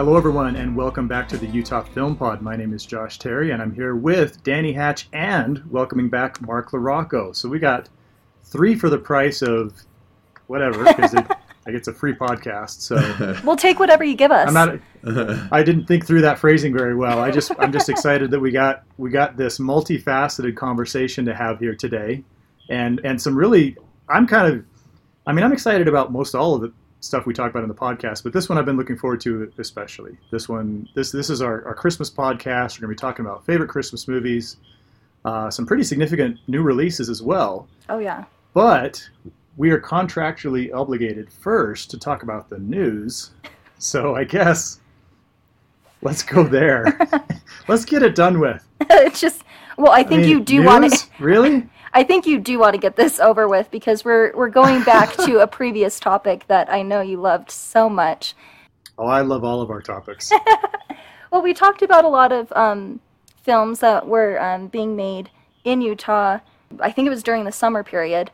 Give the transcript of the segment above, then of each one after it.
Hello, everyone, and welcome back to the Utah Film Pod. My name is Josh Terry, and I'm here with Dani Hatch and welcoming back Mark LaRocco. So we got three for the price of whatever, because it, like it's a free podcast. So We'll take whatever you give us. I'm not. I didn't think through that phrasing very well. I just I'm just excited that we got we got this multifaceted conversation to have here today, and and some really I'm kind of I mean I'm excited about most all of the stuff we talk about in the podcast, but this one I've been looking forward to especially. This one this this is our, our Christmas podcast. We're gonna be talking about favorite Christmas movies, uh, some pretty significant new releases as well. oh yeah. But we are contractually obligated first to talk about the news. So I guess let's go there. let's get it done with. it's just well, I think I mean, you do want to. Really? I think you do want to get this over with because we're we're going back to a previous topic that I know you loved so much. Oh, I love all of our topics. Well, we talked about a lot of um, films that were um, being made in Utah. I think it was during the summer period,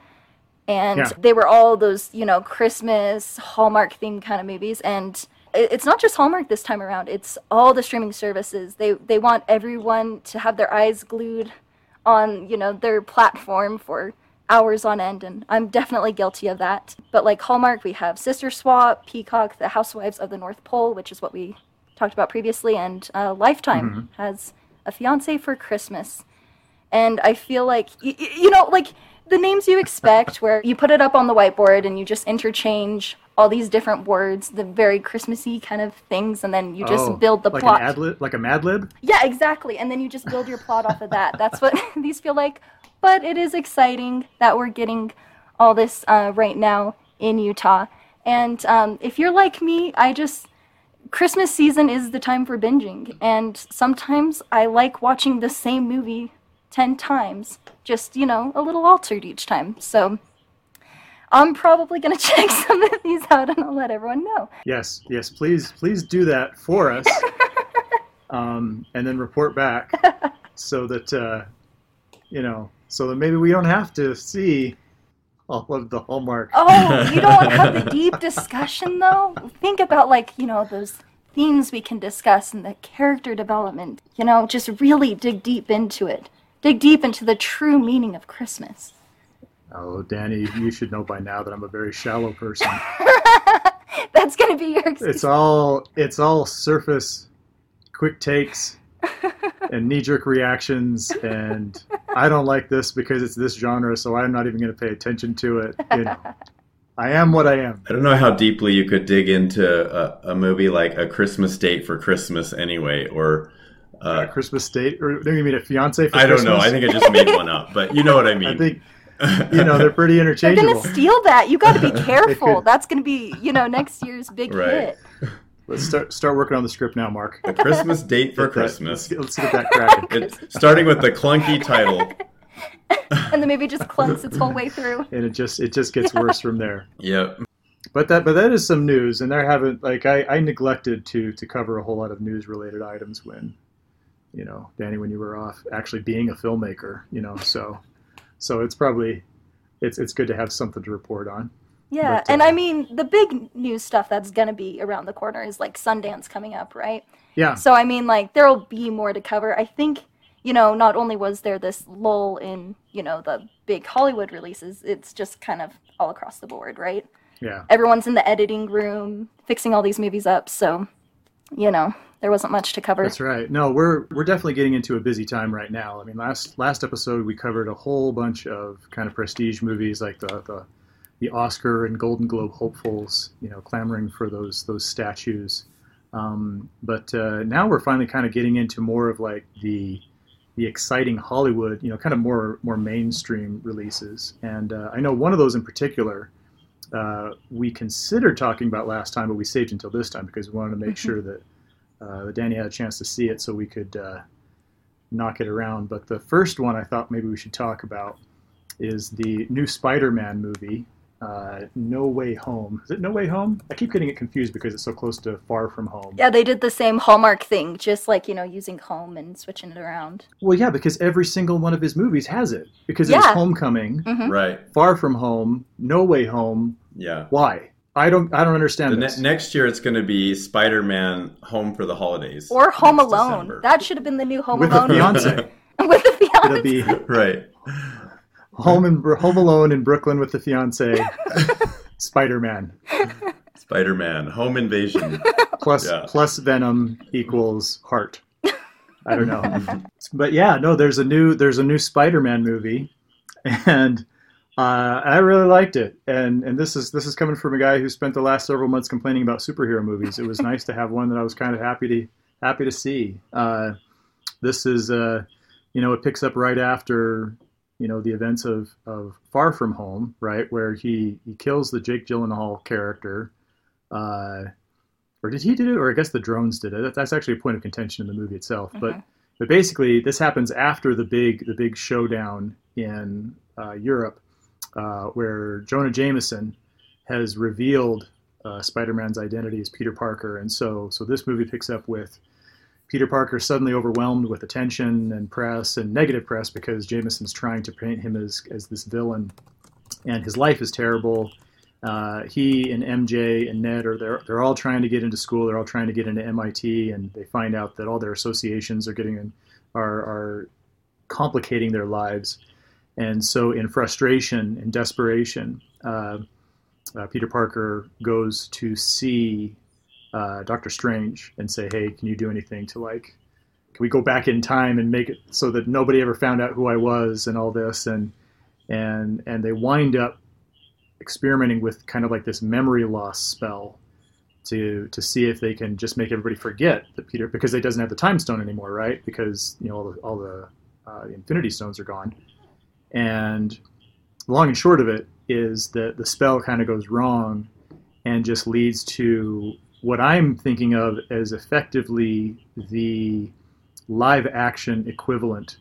and Yeah. they were all those you know Christmas Hallmark themed kind of movies. And it's not just Hallmark this time around; it's all the streaming services. They they want everyone to have their eyes glued on you know their platform for hours on end and i'm definitely guilty of that. But like hallmark we have sister swap peacock the housewives of the north pole which is what we talked about previously and uh, lifetime has a fiance for christmas. And i feel like y- y- you know like the names you expect where you put it up on the whiteboard and you just interchange all these different words the very christmassy kind of things and then you just Oh, build the like plot An ad lib, like a Mad Lib. yeah, exactly. And then you just build your plot off of that. That's what these feel like. But it is exciting that we're getting all this uh, right now in Utah. And um, if you're like me, I just. Christmas season is the time for binging. And sometimes I like watching the same movie 10 times, just, you know, a little altered each time. So I'm probably going to check some of these out and I'll let everyone know. Yes, yes. Please, please do that for us, um, and then report back so that uh, you know, so that maybe we don't have to see all of the Hallmark. Oh, you don't want to have the deep discussion though? Think about like, you know, those themes we can discuss and the character development. You know, just really dig deep into it. Dig deep into the true meaning of Christmas. Oh, Dani, you should know by now that I'm a very shallow person. That's going to be your excuse. It's all it's all surface, quick takes, and knee-jerk reactions, and I don't like this because it's this genre, so I'm not even going to pay attention to it. You know, I am what I am. I don't know how deeply you could dig into a, a movie like A Christmas Date for Christmas anyway, or A uh, Christmas date, or do you mean a fiance for Christmas? I don't know. I think I just made one up, but you know what I mean. I think you know they're pretty interchangeable. They're going to steal that. You got to be careful. could. That's going to be, you know, next year's big Right. hit. Let's start start working on the script now, Mark. A Christmas Date for Get that- Christmas. Let's, let's get that cracking. It, starting with the clunky title. And the movie just clunks its whole way through. and it just it just gets worse from there. Yep. But that but that is some news, and there haven't like I, I neglected to to cover a whole lot of news related items when, you know, Dani, when you were off actually being a filmmaker, you know, so so it's probably it's it's good to have something to report on. Yeah, But, and uh, I mean, the big news stuff that's going to be around the corner is like Sundance coming up, right? Yeah, So I mean, like there will be more to cover. I think you know, not only was there this lull in you know the big Hollywood releases, it's just kind of all across the board, right? yeah. Everyone's in the editing room fixing all these movies up, so you know there wasn't much to cover. That's right. No, we're we're definitely getting into a busy time right now. I mean, last last episode we covered a whole bunch of kind of prestige movies like the the, the Oscar and Golden Globe hopefuls, you know, clamoring for those those statues. Um, but uh, now we're finally kind of getting into more of like the the exciting Hollywood, you know, kind of more more mainstream releases. And uh, I know one of those in particular uh, we considered talking about last time, but we saved until this time because we wanted to make sure that uh, Dani had a chance to see it so we could uh, knock it around. But the first one I thought maybe we should talk about is the new Spider-Man movie, uh, No Way Home. Is it No Way Home? I keep getting it confused because it's so close to Far From Home. Yeah, they did the same Hallmark thing, just like you know using home and switching it around. Well, yeah, because every single one of his movies has it. Because there's Yeah. Homecoming, Mhm. Right. Far From Home, No Way Home. Yeah. Why? I don't I don't understand The ne- next year it's going to be Spider-Man Home for the Holidays. Or Home Alone. December. That should have been the new Home With the Alone. fiance. With the fiance. It'll be right. home in Home Alone in Brooklyn with the fiance, Spider Man Spider-Man Home Invasion. plus Yeah. plus Venom equals heart. I don't know, but yeah, no. There's a new there's a new Spider Man movie, and uh, I really liked it. And and this is this is coming from a guy who spent the last several months complaining about superhero movies. It was nice to have one that I was kind of happy to happy to see. Uh, this is uh, you know it picks up right after you know the events of, of Far From Home, right, where he he kills the Jake Gyllenhaal character. Uh, or did he do it? Or I guess the drones did it. That's actually a point of contention in the movie itself. But but basically, this happens after the big the big showdown in uh, Europe, uh, where Jonah Jameson has revealed uh, Spider-Man's identity as Peter Parker, and so so this movie picks up with Peter Parker suddenly overwhelmed with attention and press and negative press because Jameson's trying to paint him as as this villain, and his life is terrible. Uh, he and MJ and Ned are they're, they're all trying to get into school. They're all trying to get into MIT, and they find out that all their associations are getting in, are are complicating their lives. And so, in frustration and desperation, uh, uh, Peter Parker goes to see uh, Doctor Strange and say, "Hey, can you do anything to like? Can we go back in time and make it so that nobody ever found out who I was and all this?" And and and they wind up experimenting with kind of like this memory loss spell to to see if they can just make everybody forget that Peter because they doesn't have the time stone anymore, right? Because you know all the all the, uh, the Infinity Stones are gone, and long and short of it is that the spell kind of goes wrong and just leads to what I'm thinking of as effectively the live action equivalent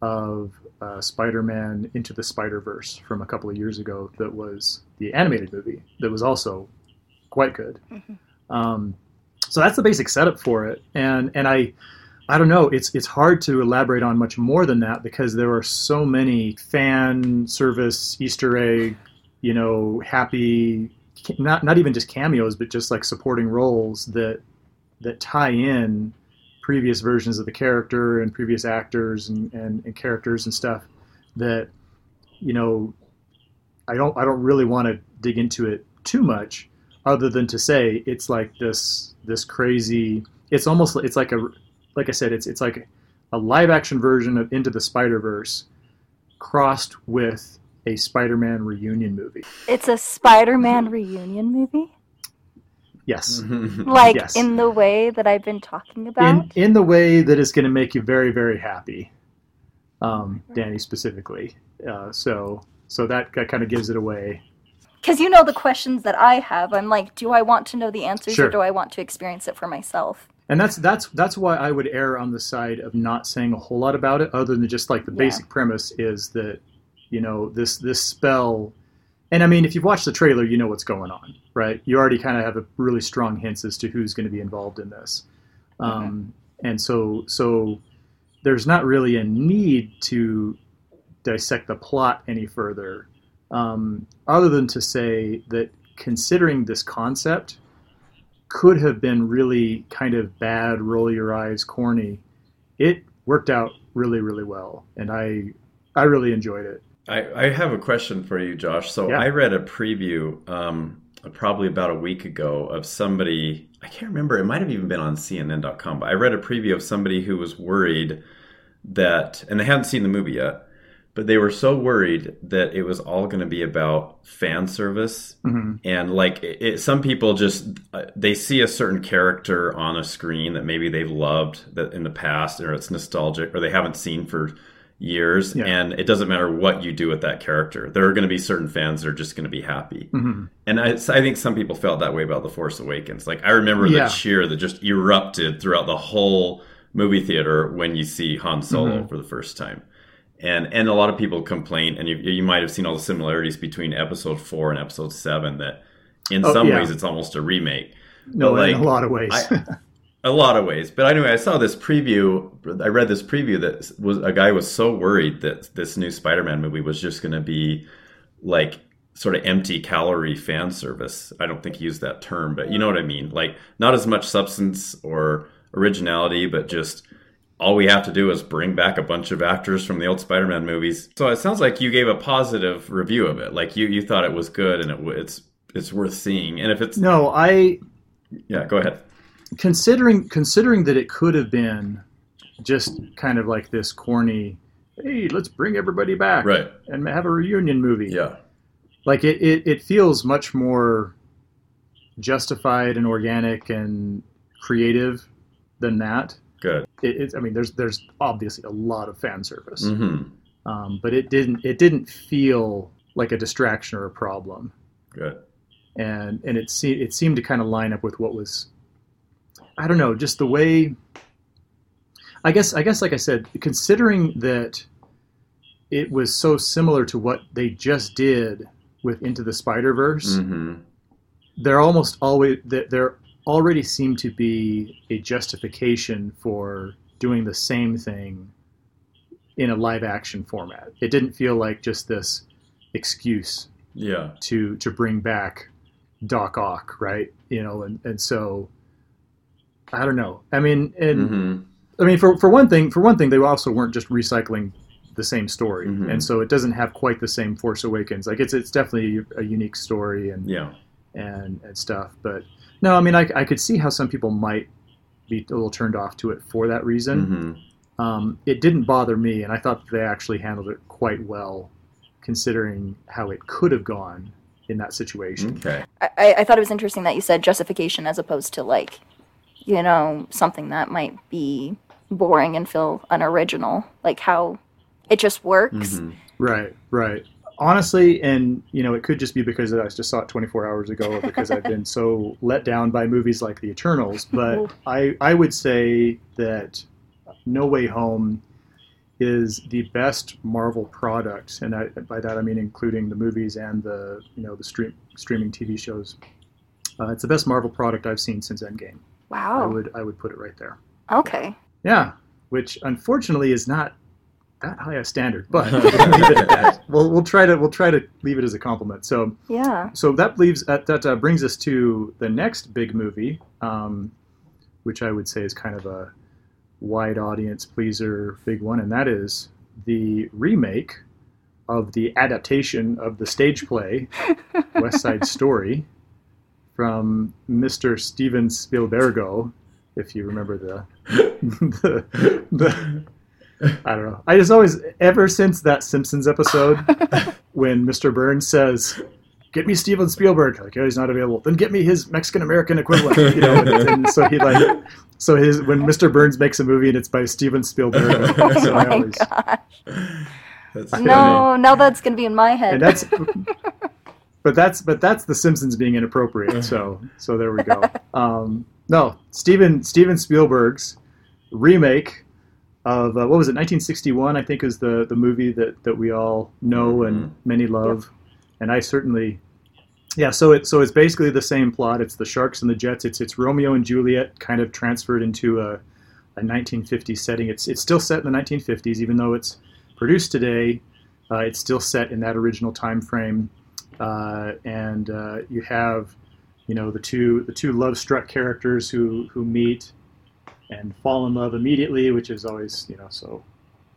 of uh, Spider-Man Into the Spider-Verse from a couple of years ago. That was the animated movie that was also quite good. Mhm. Um, so that's the basic setup for it, and and I. I don't know. It's it's hard to elaborate on much more than that because there are so many fan service Easter egg, you know, happy, not not even just cameos, but just like supporting roles that that tie in previous versions of the character and previous actors and, and, and characters and stuff that you know I don't I don't really want to dig into it too much other than to say it's like this this crazy it's almost it's like a like I said it's it's like a live action version of Into the Spider Verse crossed with a Spider-Man reunion movie. It's a Spider-Man reunion movie, Yes. like Yes. in the way that I've been talking in about. in the way that is going to make you very very happy um, dani specifically uh, so so that, that kind of gives it away Because you know the questions that I have. I'm like, do I want to know the answers Sure. or do I want to experience it for myself? And that's that's that's why i would err on the side of not saying a whole lot about it other than just like the Yeah. basic premise is that you know this this spell and i mean if you've watched the trailer you know what's going on right? You already kind of have a really strong hints as to who's going to be involved in this. Um, and so so there's not really a need to dissect the plot any further um, other than to say that considering this concept could have been really kind of bad, roll your eyes, corny. It worked out really, really well, and I, I really enjoyed it. I, I have a question for you, Josh. So Yeah. I read a preview um, probably about a week ago of somebody, I can't remember, it might have even been on CNN.com, but I read a preview of somebody who was worried that, and they hadn't seen the movie yet, but they were so worried that it was all going to be about fan service. Hmm and like it, it- some people just uh, they see a certain character on a screen that maybe they've loved that in the past or it's nostalgic or they haven't seen for years. Yeah. and it doesn't matter what you do with that character. There are going to be certain fans that are just going to be happy. Hmm and I, I think some people felt that way about the force awakens. Like i remember Yeah. the cheer that just erupted throughout the whole movie theater when you see han solo Mhm. for the first time and and a lot of people complain, and you you might have seen all the similarities between episode four and episode seven. That in Oh, some yeah. ways it's almost a remake, No, But, in a lot of ways. I- a lot of ways. But anyway, I saw this preview. I read this preview that was a guy was so worried that this new Spider-Man movie was just going to be like sort of empty calorie fan service. I don't think he used that term, but you know what I mean. Like not as much substance or originality, but just all we have to do is bring back a bunch of actors from the old Spider-Man movies. So it sounds like you gave a positive review of it. Like you you thought it was good and it it's it's worth seeing. And if it's No, I yeah, go ahead. considering considering that it could have been just kind of like this corny hey let's bring everybody back Right. and have a reunion movie Yeah. like it, it, it feels much more justified and organic and creative than that. It, it's i mean there's there's obviously a lot of fan service Mhm. um, but it didn't it didn't feel like a distraction or a problem Good. and and it se- it seemed to kind of line up with what was I don't know just the way I guess I guess like I said considering that it was so similar to what they just did with Into the Spider Verse Mhm. there almost always there already seemed to be a justification for doing the same thing in a live action format it didn't feel like just this excuse Yeah. to to bring back Doc Ock, right? You know, and and so I don't know. I mean, and Mhm. I mean for for one thing, for one thing, they also weren't just recycling the same story, Mhm. and so it doesn't have quite the same Force Awakens. Like it's it's definitely a unique story and Yeah. and and stuff. But no, I mean, I I could see how some people might be a little turned off to it for that reason. Mhm. Um, it didn't bother me, and I thought they actually handled it quite well, considering how it could have gone in that situation. Okay. I, I thought it was interesting that you said justification as opposed to like, you know, something that might be boring and feel unoriginal. Like how it just works. Mhm. Right, right. Honestly, and you know, it could just be because I just saw it 24 hours ago, or because I've been so let down by movies like The Eternals. But I, I would say that No Way Home is the best Marvel product, and I, by that I mean including the movies and the you know the stream streaming TV shows. Uh, it's the best Marvel product I've seen since Endgame. Wow. I would I would put it right there. Okay. Yeah, which unfortunately is not that high a standard, but we'll, leave it at that. we'll we'll try to we'll try to leave it as a compliment. So Yeah. so that leaves that that uh, brings us to the next big movie, um, which I would say is kind of a wide audience pleaser, big one, and that is the remake of the adaptation of the stage play West Side Story from Mr. Steven Spielbergo, if you remember the the, the I don't know. I just always ever since that Simpsons episode when Mr. Burns says, "Get me Steven Spielberg," like, "Oh, he's not available." Then get me his Mexican American equivalent, you know. and, and so he like, so his when Mr. Burns makes a movie and it's by Steven Spielberg, so oh I my always, gosh. That's funny. No, now that's gonna be in my head. and that's, but that's but that's the Simpsons being inappropriate. So so there we go. Um, no, Steven Steven Spielberg's remake of uh, what was it 1961 I think is the the movie that that we all know and Mhm. many love, and I certainly. Yeah, so it so it's basically the same plot. It's the sharks and the jets. It's it's Romeo and Juliet kind of transferred into a, a 1950s setting. It's it's still set in the 1950s, even though it's produced today. Uh, it's still set in that original time frame, uh, and uh, you have, you know, the two the two love struck characters who who meet and fall in love immediately, which is always you know so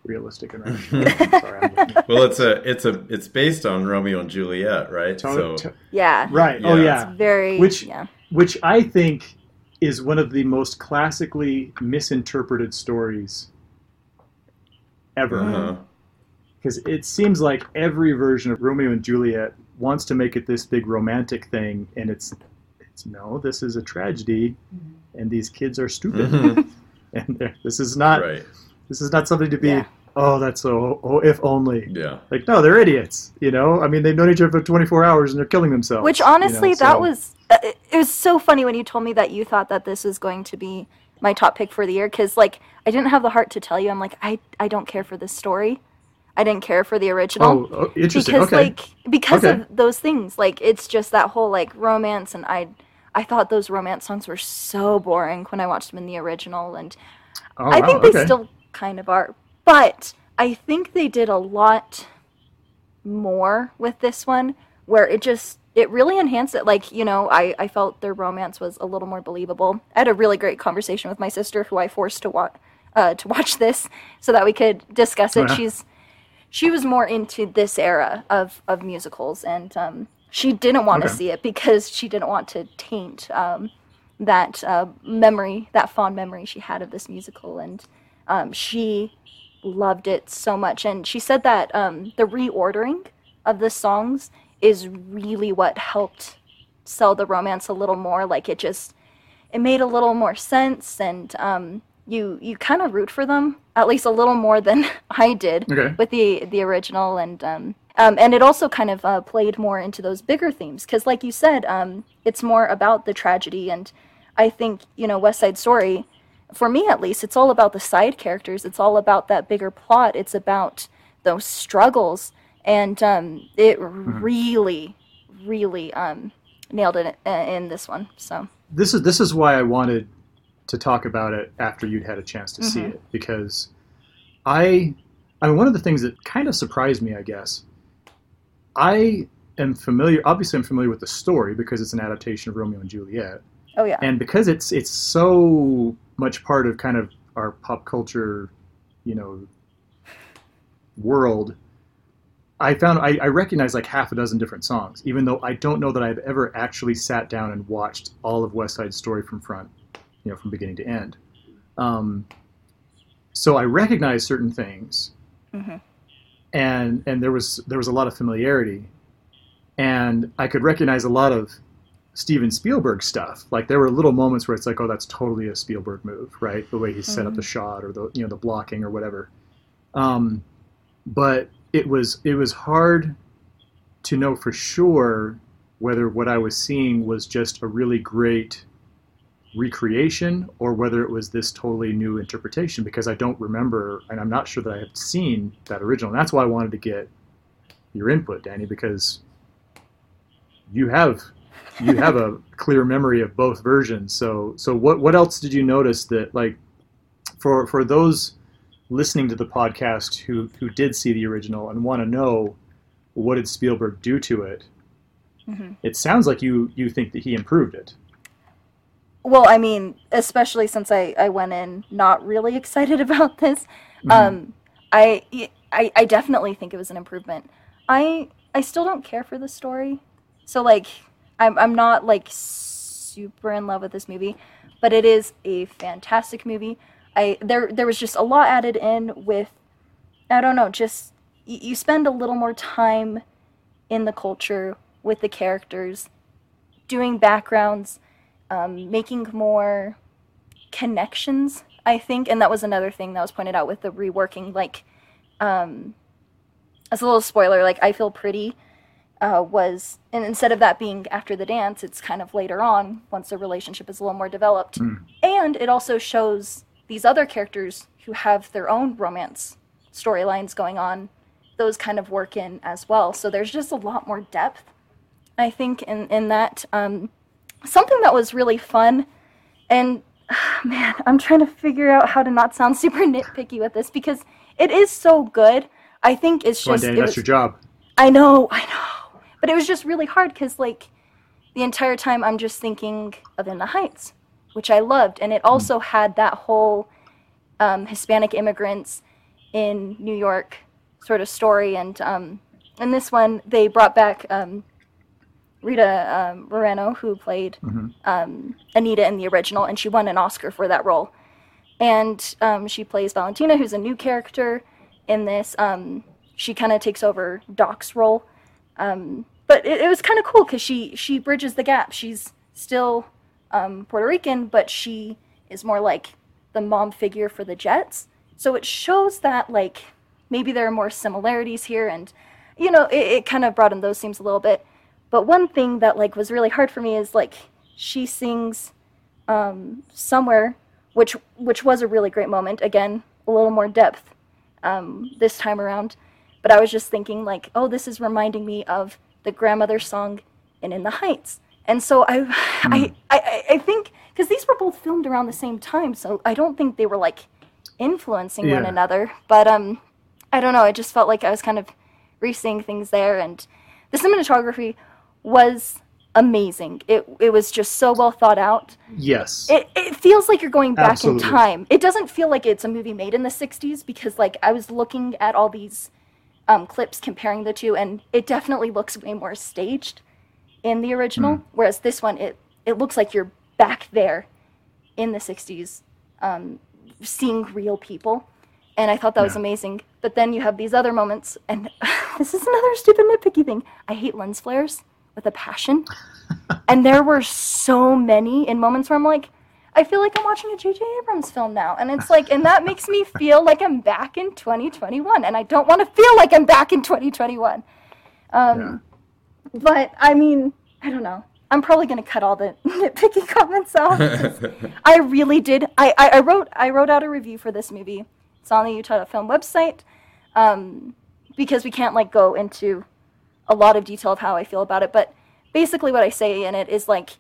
realistic and rational. Sorry, I'm looking. Well, it's a it's a it's based on Romeo and Juliet, right? To- so to- yeah. right. Oh Yeah. yeah. It's very Which- yeah. Which I think is one of the most classically misinterpreted stories ever. uh-huh. because it seems like every version of Romeo and Juliet wants to make it this big romantic thing, and it's it's no, this is a tragedy, and these kids are stupid, Mhm. and this is not right. this is not something to be. Yeah. Oh, that's so. Oh, if only. Yeah. Like no, they're idiots. You know, I mean, they've known each other for 24 hours and they're killing themselves. Which you know, honestly, that was uh, it it was so funny when you told me that you thought that this was going to be my top pick for the year because like I didn't have the heart to tell you. I'm like I I don't care for this story. I didn't care for the original. Oh, oh, interesting. because okay. like because Okay. of those things like it's just that whole like romance and i i thought those romance songs were so boring when i watched them in the original and oh, i wow, think they okay. still kind of are but i think they did a lot more with this one where it just it really enhanced it. Like you know, I I felt their romance was a little more believable. I had a really great conversation with my sister, who I forced to watch uh, to watch this so that we could discuss it. Yeah. She's she was more into this era of of musicals, and um, she didn't want to see it because she didn't want to taint um, that uh, memory, that fond memory she had of this musical, and um, she loved it so much. And she said that um, the reordering of the songs is really what helped sell the romance a little more. Like it just it made a little more sense, and um, you you kind of root for them at least a little more than I did Okay. with the the original, and um, and it also kind of uh, played more into those bigger themes because, like you said, um, it's more about the tragedy, and I think you know West Side Story, for me at least, it's all about the side characters. It's all about that bigger plot. It's about those struggles, and um, it really, really um, nailed it in, in this one. So. this is this is why I wanted to talk about it after you'd had a chance to see Mhm. it because I I mean one of the things that kind of surprised me I guess I am familiar obviously I'm familiar with the story because it's an adaptation of Romeo and Juliet Oh yeah. and because it's it's so much part of kind of our pop culture you know world I found I, I recognize like half a dozen different songs, even though I don't know that I've ever actually sat down and watched all of West Side Story from front, you know, from beginning to end. Um, so I recognize certain things, Mhm. And and there was there was a lot of familiarity, and I could recognize a lot of Steven Spielberg stuff. Like there were little moments where it's like, oh, that's totally a Spielberg move, right? The way he set up the shot or the you know the blocking or whatever. Um, but it was it was hard to know for sure whether what I was seeing was just a really great recreation or whether it was this totally new interpretation because I don't remember and I'm not sure that I have seen that original. And that's why I wanted to get your input, Dani, because you have you have a clear memory of both versions. So so what what else did you notice that like for for those listening to the podcast who who did see the original and want to know what did Spielberg do to it? Mhm. It sounds like you you think that he improved it. Well, I mean, especially since I, I went in not really excited about this, Mhm. um, I, I I definitely think it was an improvement. I I still don't care for the story, so like I'm I'm not like super in love with this movie, but it is a fantastic movie. I there there was just a lot added in with I don't know, just y- you spend a little more time in the culture with the characters, doing backgrounds um, making more connections i think. And that was another thing that was pointed out with the reworking like um, as a little spoiler like i feel pretty uh, was and instead of that being after the dance it's kind of later on once the relationship is a little more developed. Mm. and it also shows these other characters who have their own romance storylines going on those kind of work in as well. So there's just a lot more depth i think in, in that. Um, something that was really fun. And man i'm trying to figure out how to not sound super nitpicky with this because it is so good. I think it's Come on, just Dani, it that's was- your job. i know i know. But it was just really hard because like the entire time i'm just thinking of in the heights which i loved. And it also had that whole um, hispanic immigrants in new york sort of story. And um, in this one they brought back um, Rita um, Moreno, who played Mhm. um, Anita in the original, and she won an Oscar for that role. And um, she plays Valentina, who's a new character in this. Um, she kind of takes over Doc's role, um, but it, it was kind of cool because she she bridges the gap. She's still um, Puerto Rican, but she is more like the mom figure for the Jets. So it shows that like maybe there are more similarities here, and you know it, it kind of broadened those themes a little bit. But one thing that like was really hard for me is like she sings um, somewhere, which which was a really great moment. Again, a little more depth um, this time around. But I was just thinking like, oh, this is reminding me of the grandmother song in In the Heights. And so I, I, I, I think because these were both filmed around the same time, so I don't think they were like influencing one another. But um, I don't know. I just felt like I was kind of re-seeing things there, and the cinematography was amazing. It it was just so well thought out. Yes. It it feels like you're going back Absolutely. in time. It doesn't feel like it's a movie made in the 60s because like I was looking at all these um, clips comparing the two and it definitely looks way more staged in the original Hmm. whereas this one it it looks like you're back there in the 60s um, seeing real people and I thought that was amazing. But then you have these other moments, and this is another stupid nitpicky thing. I hate lens flares with a passion, and there were so many in moments where I'm like, I feel like I'm watching a J.J. Abrams film now, and it's like, and that makes me feel like I'm back in 2021, and I don't want to feel like I'm back in 2021. Um, But I mean, I don't know. I'm probably gonna cut all the nitpicky comments out. I really did. I, I, I wrote I wrote out a review for this movie. It's on the Utah Film website, um, because we can't like go into a lot of detail of how I feel about it. But basically, what I say in it is like,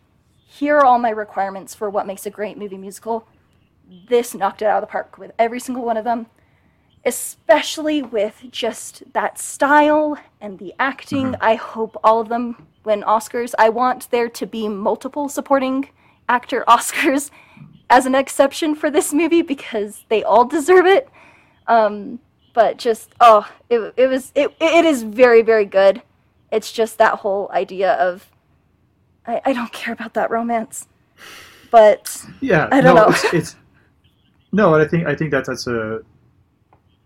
here are all my requirements for what makes a great movie musical. This knocked it out of the park with every single one of them, especially with just that style and the acting. I hope all of them win Oscars. I want there to be multiple supporting actor Oscars as an exception for this movie because they all deserve it. Um, but just oh, it, it was it, it is very very good. It's just that whole idea of I, I don't care about that romance, but Yeah, I don't no, know. It's, it's no, I think I think that that's a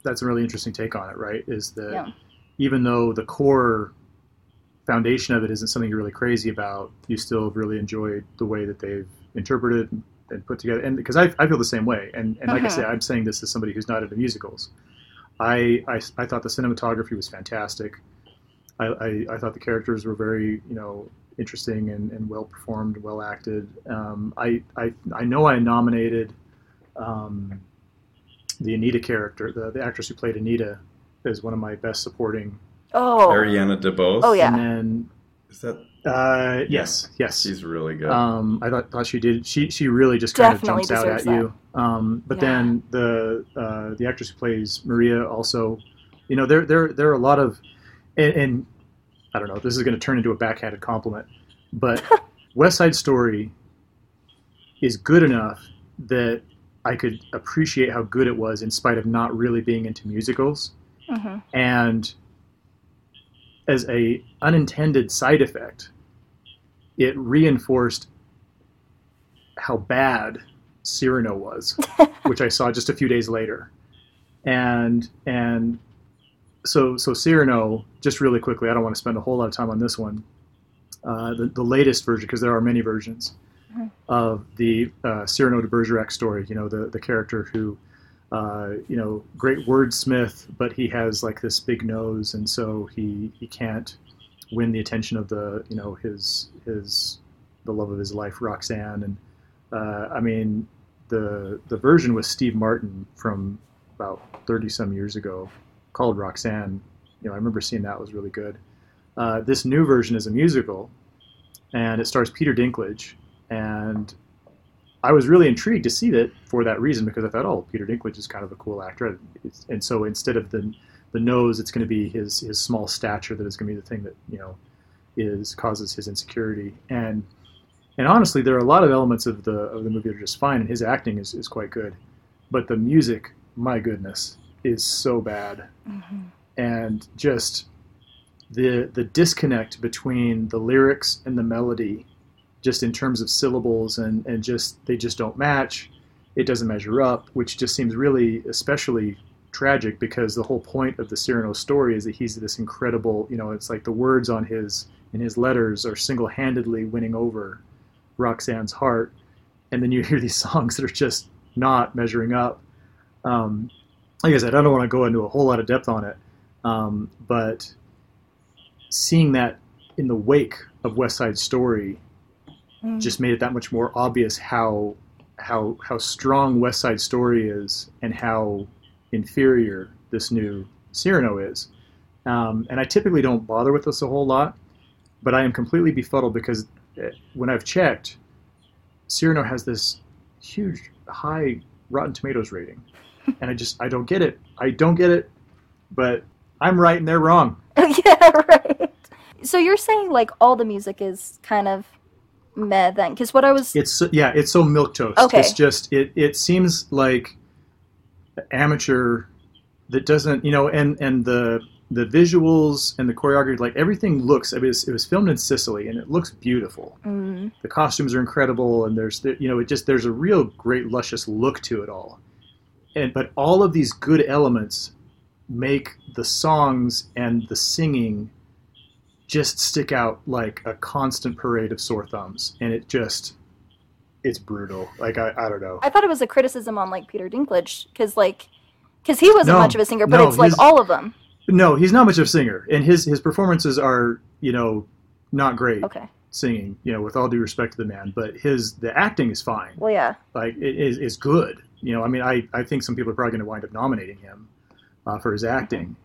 that's a really interesting take on it, right? Is that Yeah. even though the core foundation of it isn't something you're really crazy about, you still really enjoyed the way that they've interpreted and put together. And because I, I feel the same way, and and like I Mhm. say, I'm saying this as somebody who's not into musicals. I, I, I thought the cinematography was fantastic. I, I, I thought the characters were very, you know, interesting and, and well performed, well acted. Um, I, I, I know I nominated um, the Anita character, the, the actress who played Anita, as one of my best supporting. oh Ariana DeBose. Oh, yeah. And then, Is that? uh, yes, yes. She's really good. Um, I thought, thought she did. She she really just kind Definitely of jumps out at deserves you. Um, but Yeah. then the uh, the actress who plays Maria also, you know, there there there are a lot of, and, and I don't know. This is going to turn into a backhanded compliment, but West Side Story is good enough that I could appreciate how good it was in spite of not really being into musicals hmm and as a unintended side effect it reinforced how bad Cyrano was which I saw just a few days later and and so so Cyrano just really quickly I don't want to spend a whole lot of time on this one uh, the, the latest version because there are many versions Mhm. of the uh, Cyrano de Bergerac story you know the the character who uh, you know, great wordsmith, but he has like this big nose, and so he he can't win the attention of the you know his his the love of his life, Roxanne, and uh, I mean the the version with Steve Martin from about thirty some years ago, called Roxanne. You know, I remember seeing that was really good. Uh, this new version is a musical, and it stars Peter Dinklage, and I was really intrigued to see that for that reason because I thought, oh, Peter Dinklage is kind of a cool actor, and so instead of the the nose, it's going to be his his small stature that is going to be the thing that you know is causes his insecurity. And and honestly, there are a lot of elements of the of the movie that are just fine, and his acting is, is quite good, but the music, my goodness, is so bad, hmm and just the the disconnect between the lyrics and the melody just in terms of syllables and, and just they just don't match. It doesn't measure up which just seems really especially tragic because the whole point of the Cyrano story is that he's this incredible you know it's like the words on his in his letters are single-handedly winning over Roxanne's heart. And then you hear these songs that are just not measuring up. Um, like I said I don't want to go into a whole lot of depth on it um, but seeing that in the wake of West Side Story Mm. just made it that much more obvious how how how strong West Side Story is and how inferior this new Cyrano is. Um, and I typically don't bother with this a whole lot, but I am completely befuddled because uh, when I've checked, Cyrano has this huge high Rotten Tomatoes rating, and I just I don't get it. I don't get it, but I'm right and they're wrong. yeah, right. So you're saying like all the music is kind of meh then? Because what I was It's so- yeah, it's so milk toast. Okay. It's just it it seems like amateur that doesn't you know and and the the visuals and the choreography like everything looks it was it was filmed in Sicily and it looks beautiful. mm, The costumes are incredible and there's the- you know it just there's a real great luscious look to it all. And but all of these good elements make the songs and the singing just stick out like a constant parade of sore thumbs. And it just it's brutal. Like i, I don't know. I thought it was a criticism on like Peter Dinklage because like because he wasn't No, much of a singer, but no, it's like his- all of them. no he's not much of a singer. And his his performances are you know not great Okay. singing you know with all due respect to the man but his the acting is fine. Well, yeah. like it is, is good you know i mean i i think some people are probably going to wind up nominating him uh, for his acting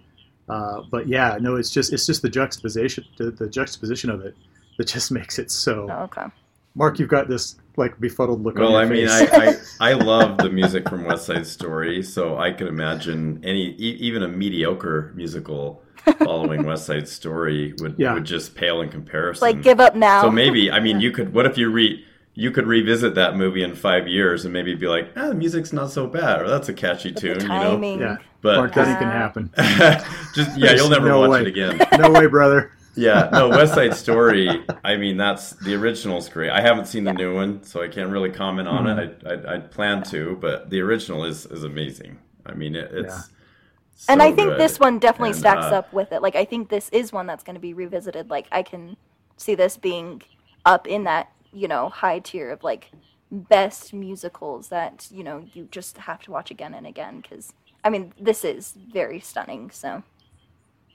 uh, but yeah no it's just it's just the juxtaposition the, the juxtaposition of it that just makes it so Oh, okay. mark you've got this like befuddled look Well, I on your mean, face I, I, I love the music from West Side Story, so I could imagine any e- even a mediocre musical following West Side Story would Yeah. would just pale in comparison. Like give up now. so maybe I mean you could. What if you re you could revisit that movie in five years and maybe be like, ah, the music's not so bad, or that's a catchy the tune, you know? timing. yeah But mark that ain't gonna Uh, happen just yeah, you'll never no watch way. it again. no way brother Yeah, no, West Side Story. I mean, that's the original's great. I haven't seen the Yeah. new one, so I can't really comment on Mhm. it. I, I, I plan to, but the original is is amazing. I mean, it, it's. Yeah. and I think good. this one definitely And, stacks uh, up with it. Like I think this is one that's going to be revisited. Like I can see this being up in that you know high tier of like best musicals that you know you just have to watch again and again because I mean this is very stunning. So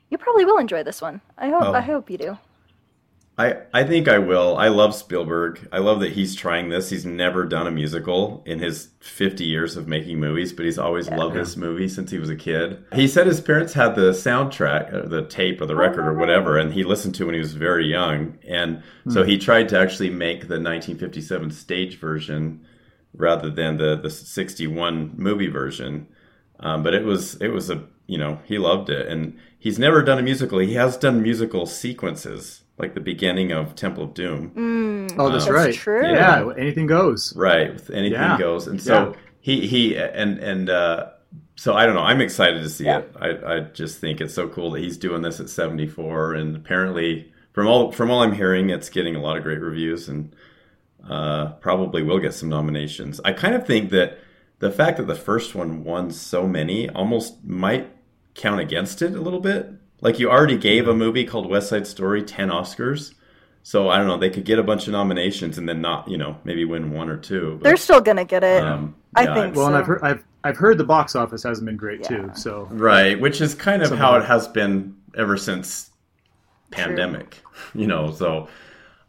you probably will enjoy this one. I hope. Oh. I hope you do. I, I think I will. I love Spielberg. I love that he's trying this. He's never done a musical in his 50 years of making movies, but he's always loved this movie since he was a kid. He said his parents had the soundtrack, or the tape or the record or whatever, and he listened to it when he was very young. And so he tried to actually make the 1957 stage version rather than the, the 61 movie version. Um, but it was it was a you know he loved it, and he's never done a musical. He has done musical sequences, like the beginning of Temple of Doom, Mm, oh that's That's right true. yeah anything goes right? With anything Yeah. goes, and so he he and and uh, so I don't know. I'm excited to see Yeah. it. I I just think it's so cool that he's doing this at 74, and apparently from all from all I'm hearing, it's getting a lot of great reviews, and uh, probably will get some nominations. I kind of think that the fact that the first one won so many almost might count against it a little bit. Like you already gave a movie called West Side Story 10 Oscars. So I don't know, they could get a bunch of nominations and then not, you know, maybe win one or two. They're still gonna get it. um, I yeah, think well and i've heard i've i've heard the box office hasn't been great Yeah. too so Right, which is kind of Some how it has been ever since pandemic. You know, so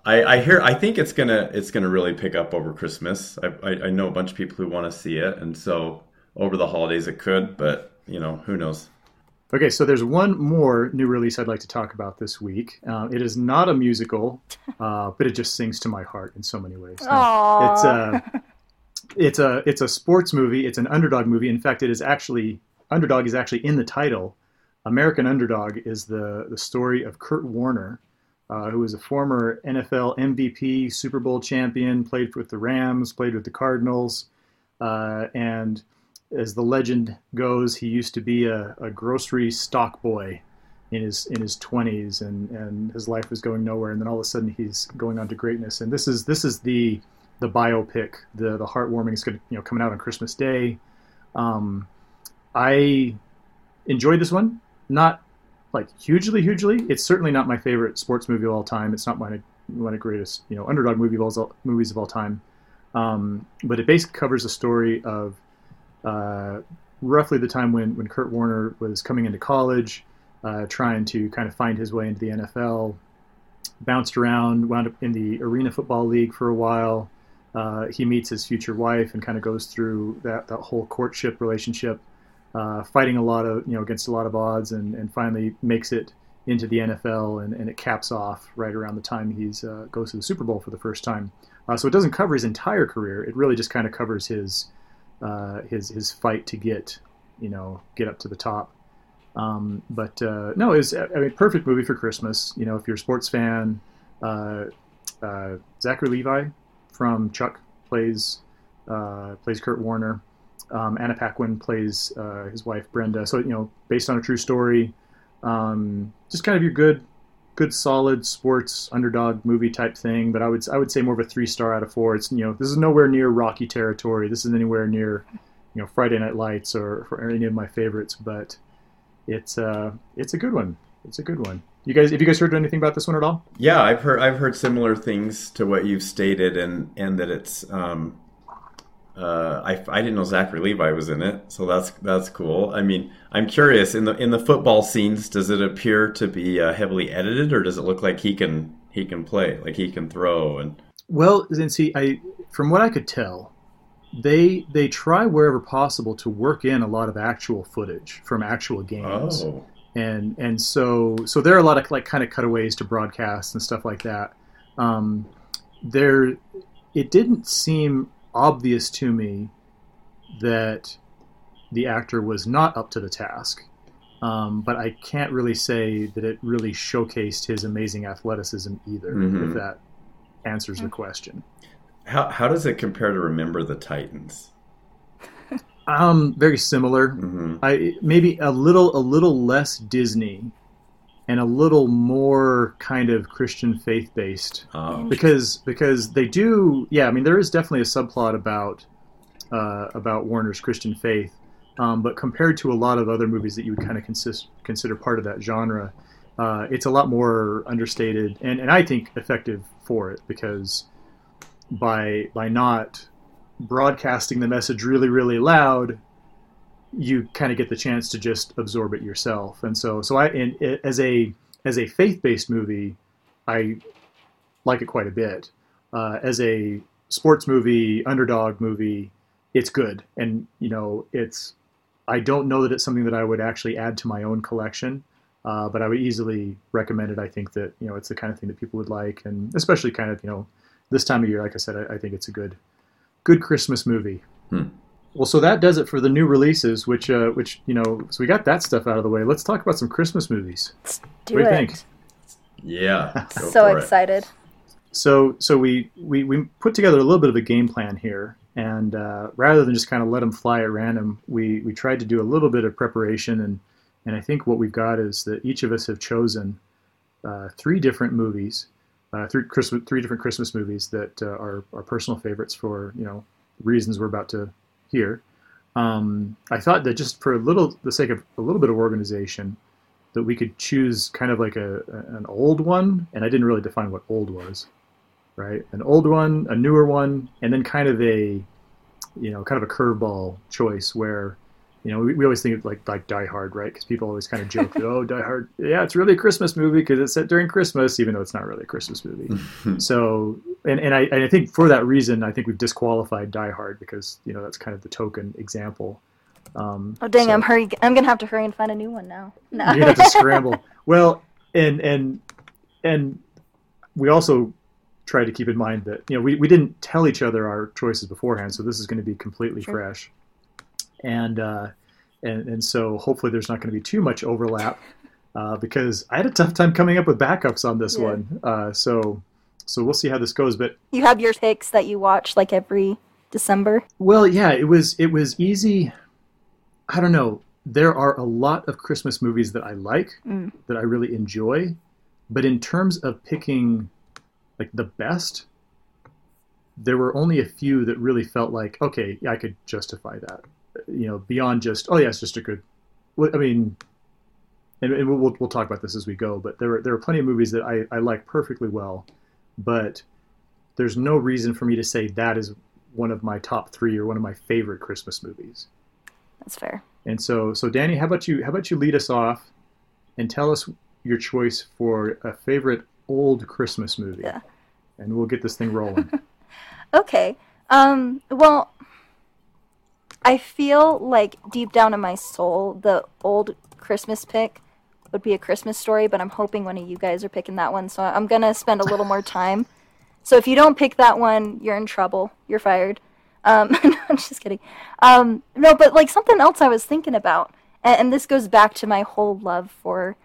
I, I hear I think it's gonna it's gonna really pick up over Christmas. I, I, I know a bunch of people who want to see it, and so over the holidays it could, but you know who knows. Okay, so there's one more new release I'd like to talk about this week. Uh, it is not a musical, uh, but it just sings to my heart in so many ways. Aww. it's a it's a it's a sports movie. It's an underdog movie. In fact, it is actually underdog is actually in the title. American Underdog is the the story of Kurt Warner, uh, who was a former NFL MVP, Super Bowl champion, played with the Rams, played with the Cardinals, uh, and as the legend goes, he used to be a, a grocery stock boy in his in his 20s, and, and his life was going nowhere. And then all of a sudden, he's going on to greatness. And this is this is the the biopic, the the heartwarming. is going you know coming out on Christmas Day. Um, I enjoyed this one, not like hugely, hugely. It's certainly not my favorite sports movie of all time. It's not my one of the greatest you know underdog movie of all, movies of all time. Um, but it basically covers the story of uh, roughly the time when, when Kurt Warner was coming into college, uh, trying to kind of find his way into the NFL, bounced around, wound up in the Arena Football League for a while. Uh, he meets his future wife and kind of goes through that, that whole courtship relationship, uh, fighting a lot of, you know, against a lot of odds and, and finally makes it into the NFL and, and it caps off right around the time he's uh, goes to the Super Bowl for the first time. Uh, so it doesn't cover his entire career. It really just kind of covers his uh, his his fight to get you know get up to the top. Um, but uh, no, it's I mean perfect movie for Christmas. You know, if you're a sports fan, uh, uh, Zachary Levi from Chuck plays uh, plays Kurt Warner. Um, Anna Paquin plays uh, his wife Brenda. So you know, based on a true story, um, just kind of your good, good solid sports underdog movie type thing. But I would I would say more of a three star out of four. It's you know this is nowhere near Rocky territory. This is anywhere near you know Friday Night Lights or, or any of my favorites. But it's uh it's a good one. It's a good one. You guys, have you guys heard anything about this one at all? Yeah, I've heard I've heard similar things to what you've stated, and and that it's um, uh, I, I didn't know Zachary Levi was in it, so that's that's cool. I mean, I'm curious in the in the football scenes, does it appear to be uh, heavily edited, or does it look like he can he can play, like he can throw? And well, then see, I from what I could tell, they they try wherever possible to work in a lot of actual footage from actual games, oh, and and so so there are a lot of like kind of cutaways to broadcasts and stuff like that. Um, there, it didn't seem obvious to me that the actor was not up to the task. Um, but I can't really say that it really showcased his amazing athleticism either, Mhm. if that answers the question. how how does it compare to Remember the Titans? Um, very similar. hmm I maybe a little a little less Disney, and a little more kind of Christian faith based. Um, because because they do yeah i mean there is definitely a subplot about uh, about warner's christian faith um, but compared to a lot of other movies that you would kind of consist, consider part of that genre uh, it's a lot more understated and, and i think effective for it because by by not broadcasting the message really really loud you kind of get the chance to just absorb it yourself and so so i and as a as a faith-based movie i like it quite a bit. Uh, as a sports movie, underdog movie, it's good, and you know, it's. I don't know that it's something that I would actually add to my own collection, uh, but I would easily recommend it. I think that you know it's the kind of thing that people would like, and especially kind of you know this time of year. Like I said, I, I think it's a good, good Christmas movie. Hmm. Well, so that does it for the new releases, which uh, which you know, so we got that stuff out of the way. Let's talk about some Christmas movies. Do What do you it. think? yeah, go So for it. excited. So so we, we we put together a little bit of a game plan here, and uh, rather than just kind of let them fly at random, we we tried to do a little bit of preparation, and and I think what we've got is that each of us have chosen uh, three different movies, uh, three Christmas three different Christmas movies that uh, are our personal favorites for you know reasons we're about to hear. Um, I thought that just for a little the sake of a little bit of organization, that we could choose kind of like a- an old one, and I didn't really define what old was, right? An old one, a newer one, and then kind of a, you know, kind of a curveball choice where, you know, we, we always think of like like Die Hard, right? Because people always kind of joke that oh, Die Hard, yeah, it's really a Christmas movie because it's set during Christmas, even though it's not really a Christmas movie. so, and and I and I think for that reason, I think we've disqualified Die Hard because you know that's kind of the token example. Um, Oh dang! so- I'm hurry. I'm gonna have to hurry and find a new one now. No. you're have to scramble. Well, and and and we also try to keep in mind that you know we, we didn't tell each other our choices beforehand, so this is going to be completely Sure. fresh, and uh, and and so hopefully there's not going to be too much overlap uh, because I had a tough time coming up with backups on this Yeah. one. Uh, so so we'll see how this goes, but you have your picks that you watch like every December. Well, yeah, it was it was easy. I don't know. There are a lot of Christmas movies that I like Mm. that I really enjoy, but in terms of picking like the best, there were only a few that really felt like okay, I could justify that. You know, beyond just oh yeah, it's just a good. I mean, and, and we'll we'll talk about this as we go. But there were there were plenty of movies that I I like perfectly well, but there's no reason for me to say that is one of my top three or one of my favorite Christmas movies. That's fair. And so, so Dani, how about you? How about you lead us off and tell us your choice for a favorite old Christmas movie, Yeah. and we'll get this thing rolling. Okay. Um. Well, I feel like deep down in my soul, the old Christmas pick would be a Christmas story, but I'm hoping one of you guys are picking that one, so I'm gonna spend a little more time. So if you don't pick that one, you're in trouble. You're fired. Um, no, I'm just kidding. Um, no, but like something else I was thinking about, and, and this goes back to my whole love for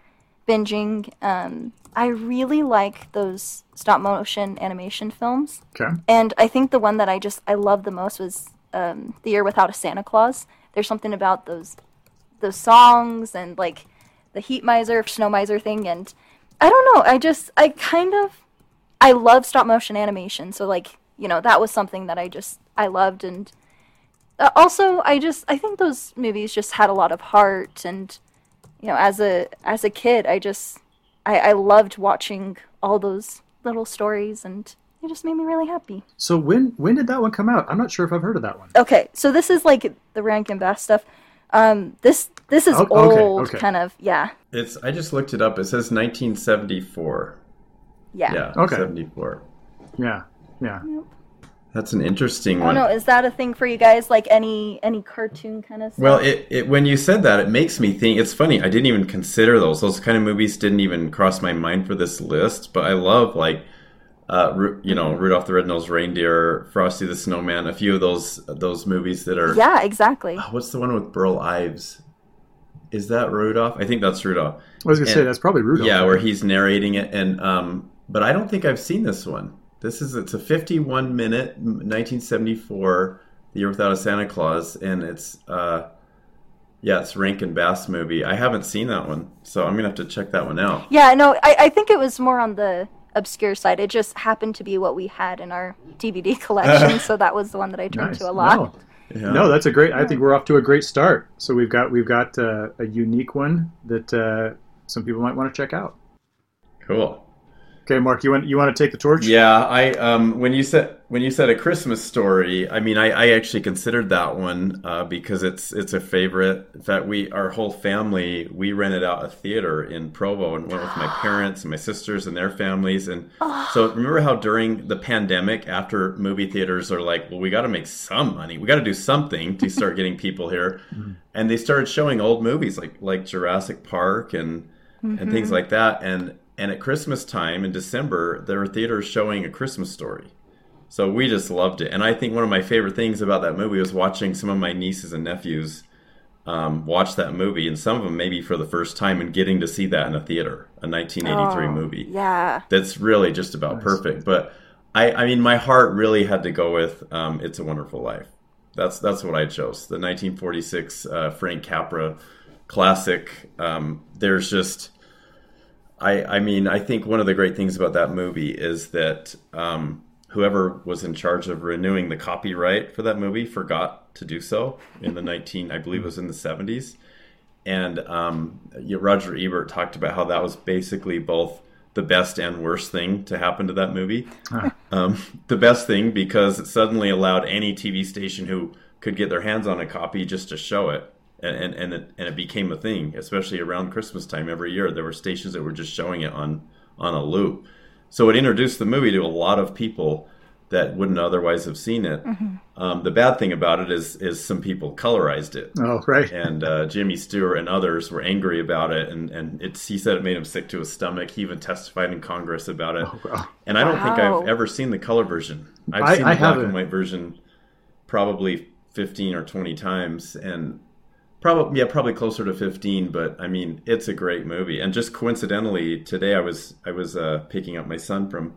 binging. Um, I really like those stop motion animation films. Okay. And I think the one that I just I loved the most was um, The Year Without a Santa Claus. There's something about those those songs and like the heat miser, snow miser thing, and I don't know. I just I kind of I love stop motion animation, so like you know that was something that I just I loved, and uh, also I just I think those movies just had a lot of heart, and you know as a as a kid I just I, I loved watching all those little stories, and it just made me really happy. So when when did that one come out? I'm not sure if I've heard of that one. Okay, so this is like the Rankin Bass stuff. Um, this this is Oh, okay, old, okay. kind of. Yeah, It's I just looked it up. It says 1974. yeah. Yeah, Okay. 74. Yeah. Yeah. That's an interesting I one. don't know. Is that a thing for you guys? Like any any cartoon kind of stuff? Well, it, it when you said that, it makes me think. It's funny. I didn't even consider those. Those kind of movies didn't even cross my mind for this list. But I love like, uh, Ru- you know, Rudolph the Red-Nosed Reindeer, Frosty the Snowman. A few of those those movies that are. yeah, exactly. Oh, What's the one with Burl Ives? Is that Rudolph? I think that's Rudolph. I was gonna say that's probably Rudolph. Yeah, where he's narrating it, and um, but I don't think I've seen this one. This is it's a 51 minute 1974 The Year Without a Santa Claus, and it's uh, yeah, it's Rankin Bass movie. I haven't seen that one, so I'm gonna have to check that one out. Yeah, no, I, I think it was more on the obscure side. It just happened to be what we had in our DVD collection, so that was the one that I turned Nice. to a lot. No. Yeah. No, that's a great. I think we're off to a great start. So we've got we've got uh, a unique one that uh, some people might want to check out. cool. Okay, Mark, you want you want to take the torch? Yeah, I um when you said when you said a Christmas story, I mean I, I actually considered that one uh, because it's it's a favorite. In fact, we our whole family we rented out a theater in Provo and went with my parents and my sisters and their families. And so remember how during the pandemic, after movie theaters are like, well, we got to make some money, we got to do something to start getting people here, and they started showing old movies like like Jurassic Park and and things like that. And and at Christmas time in December, there were theaters showing A Christmas Story. So we just loved it. And I think one of my favorite things about that movie was watching some of my nieces and nephews um, watch that movie, and some of them maybe for the first time, and getting to see that in a theater, a 1983 Oh, movie Yeah. that's really just about Nice. perfect. But I, I mean, my heart really had to go with um, "It's a Wonderful Life." That's that's what I chose. The 1946 uh, Frank Capra classic. Um, there's just, I, I mean, I think one of the great things about that movie is that um, whoever was in charge of renewing the copyright for that movie forgot to do so in the 19, I believe it was in the 70s. And um, Roger Ebert talked about how that was basically both the best and worst thing to happen to that movie. Um, the best thing because it suddenly allowed any TV station who could get their hands on a copy just to show it, and and and it, and it became a thing, especially around Christmas time every year. There were stations that were just showing it on on a loop, so it introduced the movie to a lot of people that wouldn't otherwise have seen it. Um, the bad thing about it is is some people colorized it Oh, right. and uh, Jimmy Stewart and others were angry about it, and and it's he said it made him sick to his stomach. He even testified in Congress about it. wow. And I don't think I've ever seen the color version. I've I- seen I the black haven't. and white version probably fifteen or twenty times, and probably yeah, probably closer to fifteen. But I mean, it's a great movie. And just coincidentally, today I was I was uh, picking up my son from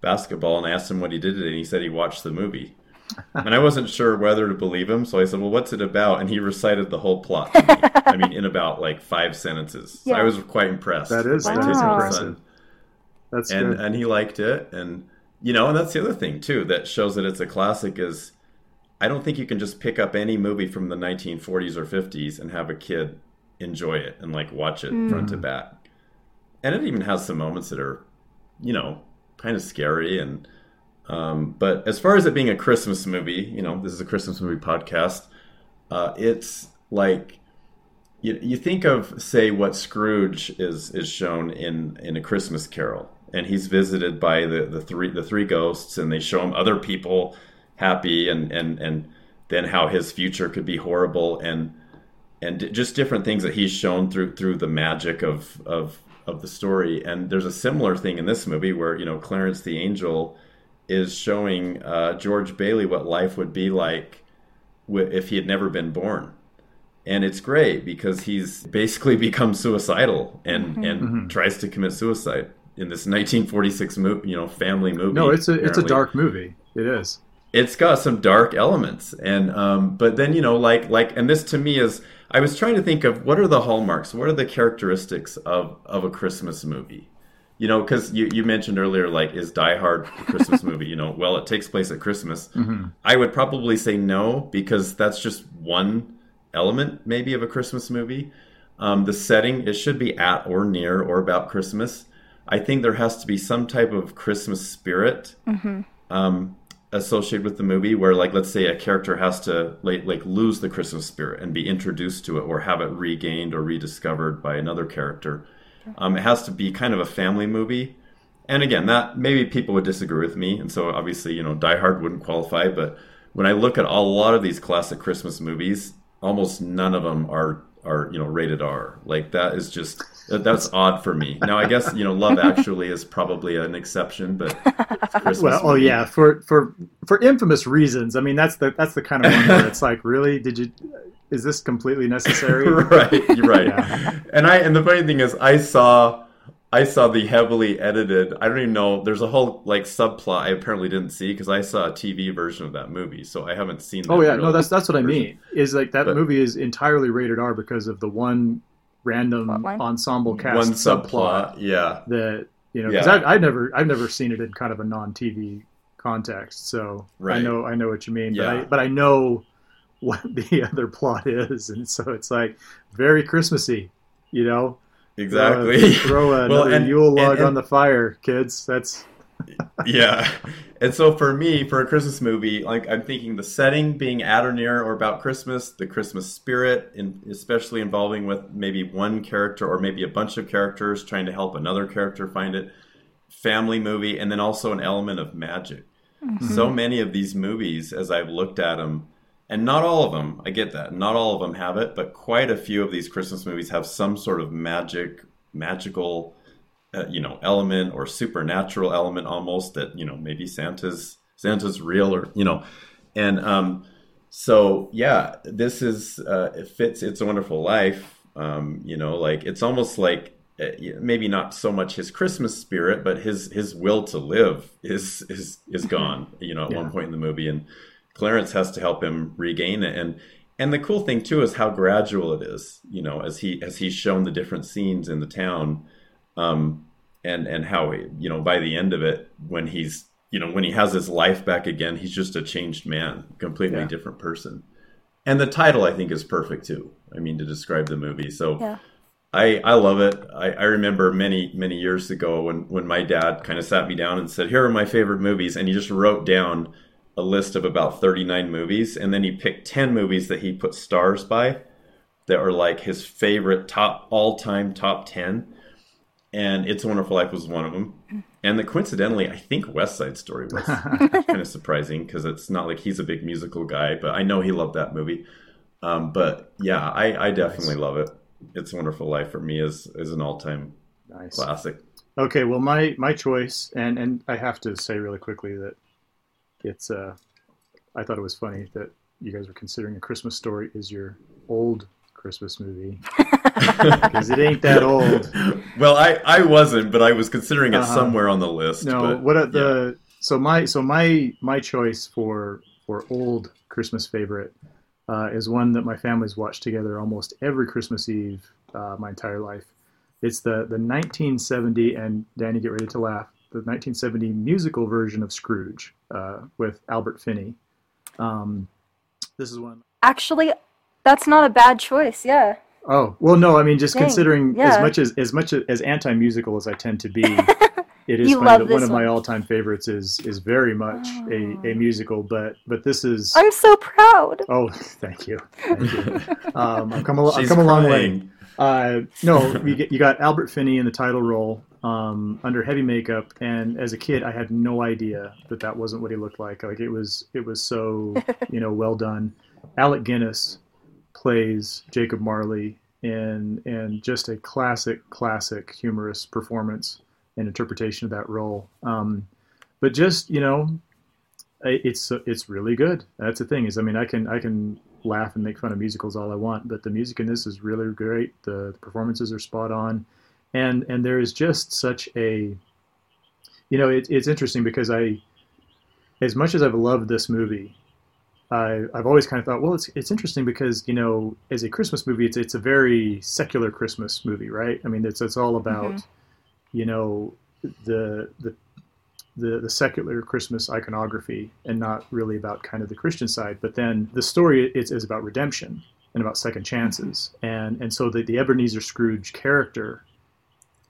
basketball, and I asked him what he did today, and he said he watched the movie. and I wasn't sure whether to believe him, so I said, "Well, what's it about?" And he recited the whole plot. To me. I mean, in about like five sentences. So I was quite impressed. That is by that is his son impressive. That's and good. and he liked it and you know and that's the other thing too that shows that it's a classic is i don't think you can just pick up any movie from the 1940s or 50s and have a kid enjoy it and like watch it front to back. And it even has some moments that are you know kind of scary and um, but as far as it being a christmas movie you know this is a christmas movie podcast uh, it's like you, you think of say what Scrooge is is shown in in a Christmas Carol, and he's visited by the, the three the three ghosts, and they show him other people happy, and and and then how his future could be horrible, and and just different things that he's shown through through the magic of of of the story. And there's a similar thing in this movie where you know Clarence the Angel is showing uh, George Bailey what life would be like if he had never been born and it's great because he's basically become suicidal and and Mhm. tries to commit suicide in this 1946 movie, you know, family movie. No, it's a it's a dark movie. It is. It's got some dark elements. And um but then you know like like and this to me is i was trying to think of what are the hallmarks what are the characteristics of of a christmas movie? You know because you, you mentioned earlier like is die hard a christmas movie? You know well it takes place at christmas. Mhm. i would probably say no because that's just one element maybe of a christmas movie. Um, the setting it should be at or near or about christmas. I think there has to be some type of christmas spirit. Um, associated with the movie where like let's say a character has to like, like lose the christmas spirit and be introduced to it or have it regained or rediscovered by another character. Um, it has to be kind of a family movie. And again that maybe people would disagree with me and so obviously you know die hard wouldn't qualify but when i look at a lot of these classic christmas movies almost none of them are are you know rated r. Like that is just that's odd for me now i guess you know love actually is probably an exception but Well, oh movie. yeah, for for for infamous reasons. I mean, that's the that's the kind of one where it's like, really, did you? Is this completely necessary? right you're right Yeah. and i and the funny thing is i saw i saw the heavily edited i don't even know there's a whole like subplot i apparently didn't see because i saw a tv version of that movie so i haven't seen That Oh yeah, no, that's that's what I mean. Is like that But- movie is entirely rated R because of the one random Plotline? ensemble cast one subplot subplot yeah that you know because Yeah. I've, I've never I've never seen it in kind of a non TV context, so I know I know what you mean, but I but I know what the other plot is, and so it's like very Christmassy, you know. exactly uh, Throw, a, throw Well, and- Yule log and- and- on the fire, kids. That's yeah. And so for me, for a Christmas movie, like I'm thinking the setting being at or near or about Christmas, the Christmas spirit, in, especially involving with maybe one character or maybe a bunch of characters trying to help another character find it, family movie, and then also an element of magic. Mm-hmm. So many of these movies, as I've looked at them, and not all of them, I get that, not all of them have it, but quite a few of these Christmas movies have some sort of magic, magical uh, you know element or supernatural element almost that you know maybe santa's santa's real or you know. And um so yeah this is uh it fits it's a wonderful life um you know like it's almost like uh, maybe not so much his christmas spirit but his his will to live is is is gone you know at Yeah. one point in the movie and clarence has to help him regain it. And and the cool thing too is how gradual it is you know as he as he's shown the different scenes in the town um, and and how he, you know by the end of it when he's you know when he has his life back again he's just a changed man completely Yeah. different person and the title i think is perfect too i mean to describe the movie so Yeah. I, I love it. I, I remember many, many years ago when, when my dad kind of sat me down and said, Here are my favorite movies. And he just wrote down a list of about 39 movies. And then he picked 10 movies that he put stars by that are like his favorite top, all time top 10 and It's a Wonderful Life was one of them. And the, coincidentally, I think West Side Story was kind of surprising because it's not like he's a big musical guy, but I know he loved that movie. Um, but yeah, I, I definitely love it. It's a Wonderful Life for me is is an all time nice. classic. Okay, well, my my choice, and and I have to say really quickly that it's. Uh, I thought it was funny that you guys were considering a Christmas story is your old Christmas movie because it ain't that old. well, I, I wasn't, but I was considering it Uh-huh. somewhere on the list. No, but, what are the so my so my my choice for for old Christmas favorite uh, is one that my family's watched together almost every Christmas Eve uh, my entire life. It's the the 1970 and Dani, get ready to laugh. The 1970 musical version of Scrooge uh, with Albert Finney. Um, this is one. Actually, that's not a bad choice. Yeah. Oh well, no, I mean just Dang, considering yeah. as much as as much as anti musical as I tend to be, it is You funny that one this of my all time favorites is is very much a, a Oh. musical, but but this is I'm so proud. oh thank you, thank you. um, I've come a, I've come a long way. Uh, no, you get you got Albert Finney in the title role um, under heavy makeup, and as a kid, I had no idea that that wasn't what he looked like. Like it was it was so you know well done. Alec Guinness plays Jacob Marley in in just a classic classic humorous performance and interpretation of that role. Um, but just you know, it's it's really good. That's the thing is, I mean, I can I can laugh and make fun of musicals all I want, but the music in this is really great. The, the performances are spot on, and and there is just such a, you know, it, it's interesting because I, as much as I've loved this movie, I, I've always kind of thought, well, it's it's interesting because you know, as a Christmas movie, it's it's a very secular Christmas movie, right? I mean, it's it's all about, Mm-hmm. you know, the the the the secular Christmas iconography and not really about kind of the Christian side. But then the story is, is about redemption and about second chances, and and so the the Ebenezer Scrooge character,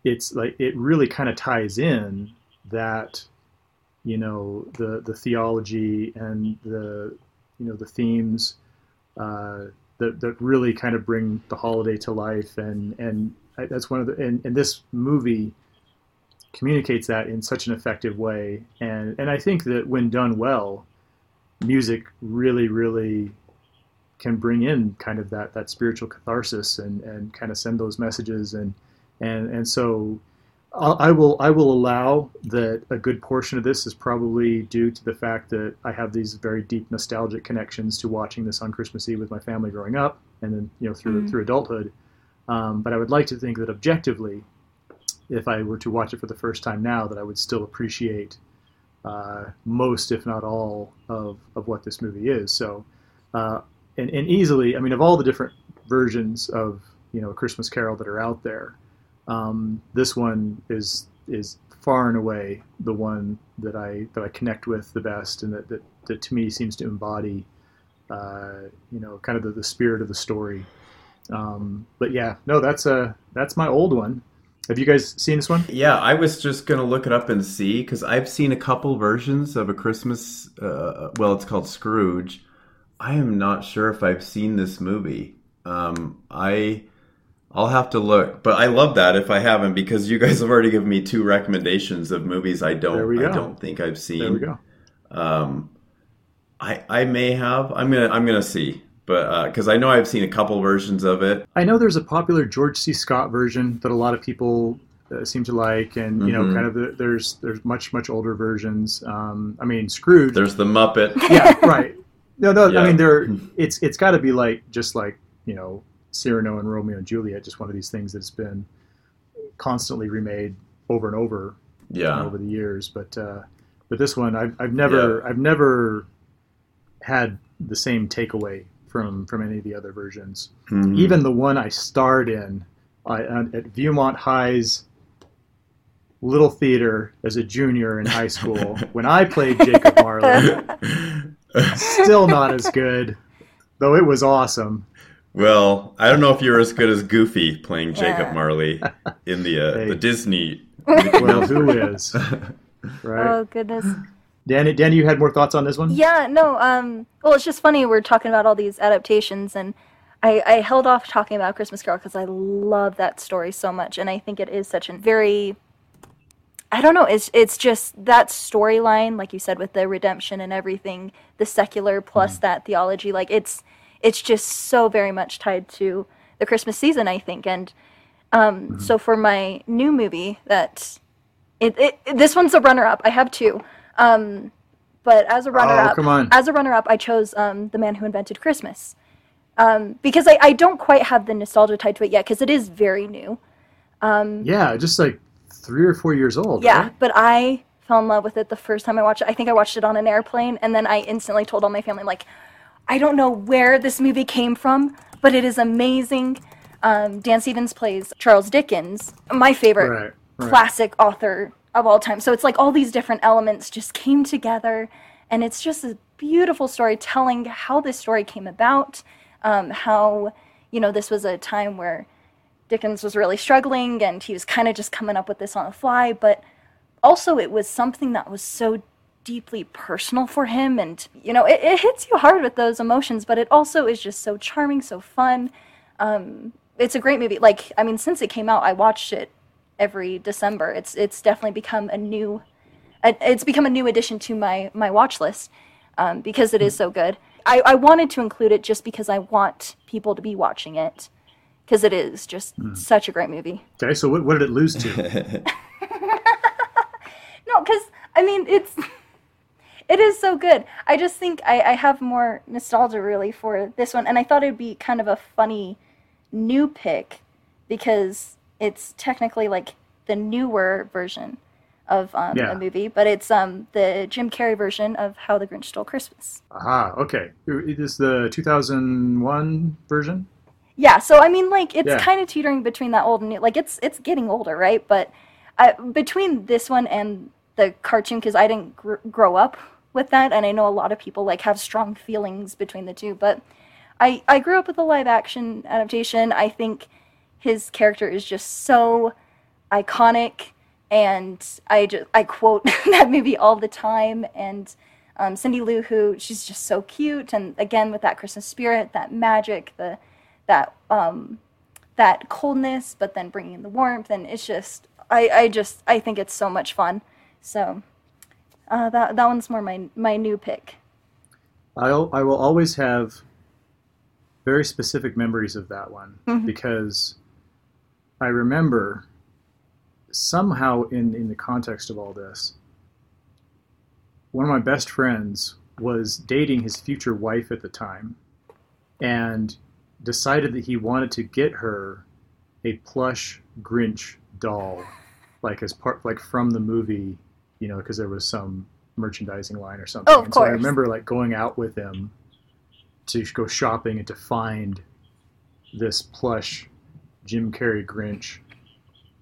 it's like it really kind of ties in that, you know, the the theology and the you know the themes uh, that that really kind of bring the holiday to life, and and that's one of the and, and this movie communicates that in such an effective way, and and I think that when done well, music really really can bring in kind of that that spiritual catharsis and and kind of send those messages. And and and so I will I will allow that a good portion of this is probably due to the fact that I have these very deep nostalgic connections to watching this on Christmas Eve with my family growing up, and then you know through Mm. through adulthood. Um, but I would like to think that objectively, if I were to watch it for the first time now, that I would still appreciate uh, most, if not all, of, of what this movie is. So, uh, and, and easily, I mean, of all the different versions of you know A Christmas Carol that are out there, um, this one is is far and away the one that I that I connect with the best, and that that, that to me seems to embody, uh, you know, kind of the, the spirit of the story. Um, but yeah, no, that's a that's my old one. Have you guys seen this one? Yeah, I was just gonna look it up and see because I've seen a couple versions of a Christmas. Uh, well, it's called Scrooge. I am not sure if I've seen this movie. Um, I I'll have to look, but I love that if I haven't because you guys have already given me two recommendations of movies I don't I don't think I've seen. There we go. Um, I I may have. I'm gonna I'm gonna see, but because I know I've seen a couple versions of it. I know there's a popular George C. Scott version that a lot of people uh, seem to like, and you know, Mhm. kind of the, there's there's much much older versions. Um, I mean, Scrooge. There's the Muppet. yeah, right. No, no. I mean, there. It's it's got to be like just like you know Cyrano and Romeo and Juliet, just one of these things that's been constantly remade over and over Yeah. over the years. But uh, but this one, I've I've never I've never had the same takeaway from from any of the other versions. Mhm. Even the one I starred in I, at Viewmont High's Little Theater as a junior in high school when I played Jacob Marley. Still not as good, though it was awesome. Well, I don't know if you're as good as Goofy playing Jacob Yeah. Marley in the uh, Hey. the Disney. Well, who is right? Oh goodness. Dani, Dani, you had more thoughts on this one? Yeah, no, um well it's just funny we're talking about all these adaptations and I, I held off talking about Christmas Carol because I love that story so much and I think it is such a very I don't know, it's it's just that storyline, like you said, with the redemption and everything, the secular plus that theology, like it's it's just so very much tied to the Christmas season, I think. And um, so for my new movie that it, it this one's a runner up. I have two. Um, but as a runner Oh, up, come on. as a runner up, I chose um, The Man Who Invented Christmas. Um, because I, I don't quite have the nostalgia tied to it yet, because it is very new. Yeah, just like three or four years old. Yeah, right? but I fell in love with it the first time I watched it. I think I watched it on an airplane, and then I instantly told all my family, like, I don't know where this movie came from, but it is amazing. Um, Dan Stevens plays Charles Dickens, my favorite Right, right. classic author of all time. So it's like all these different elements just came together, and it's just a beautiful story telling how this story came about, um, how you know this was a time where Dickens was really struggling, and he was kind of just coming up with this on the fly, but also it was something that was so deeply personal for him and you know it, it hits you hard with those emotions but it also is just so charming so fun. Um, it's a great movie. Like i mean since it came out i watched it every december. It's it's definitely become a new it's become a new addition to my my watch list um, because it is so good. I, I wanted to include it just because i want people to be watching it because it is just such a great movie. Okay, so what, what did it lose to? No, because I mean it's it is so good. I just think I, I have more nostalgia really for this one, and I thought it'd be kind of a funny new pick because it's technically like the newer version of um, Yeah. a movie, but it's um the Jim Carrey version of How the Grinch Stole Christmas. Aha, okay. It is the 2001 version? Yeah, so I mean, like it's Yeah. kind of teetering between that old and new. Like it's it's getting older, right? But I, between this one and the cartoon, because I didn't gr- grow up with that, and I know a lot of people like have strong feelings between the two. But I I grew up with the live action adaptation. I think his character is just so iconic, and I just I quote that movie all the time. And um, Cindy Lou Who, she's just so cute, and again with that Christmas spirit, that magic, the that um, that coldness, but then bringing in the warmth, and it's just I, I just I think it's so much fun. So uh, that that one's more my my new pick. I'll, I will always have very specific memories of that one Mhm. because I remember somehow in, in the context of all this, one of my best friends was dating his future wife at the time and decided that he wanted to get her a plush Grinch doll, like as part, like from the movie, you know, because there was some merchandising line or something. Oh, of and so I remember like going out with him to go shopping and to find this plush Jim Carrey Grinch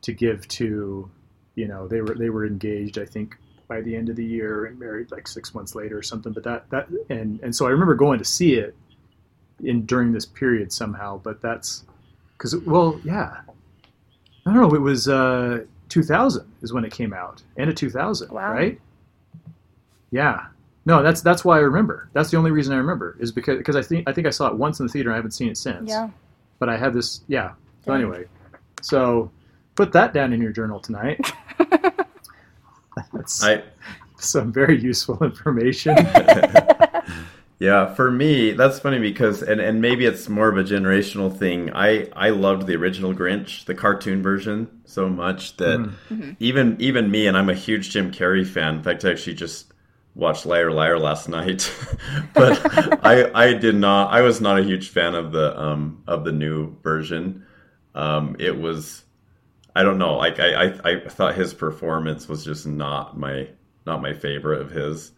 to give to, you know, they were they were engaged, I think, by the end of the year and married like six months later or something. But that that and and so I remember going to see it in during this period somehow. But that's because well, yeah, I don't know. It was uh, 2000 is when it came out, end of 2000, Wow. right? Yeah. No, that's that's why I remember. That's the only reason I remember is because because I think I think I saw it once in the theater. and I haven't seen it since. Yeah. But I had this. Yeah. So anyway, so put that down in your journal tonight. That's I some very useful information. Yeah, for me, that's funny because, and, and maybe it's more of a generational thing. I, I loved the original Grinch, the cartoon version, so much that Mm-hmm. even even me, and I'm a huge Jim Carrey fan. In fact, I actually just watched Liar Liar last night, but I I did not. I was not a huge fan of the um of the new version. Um, it was, I don't know. Like I, I I thought his performance was just not my not my favorite of his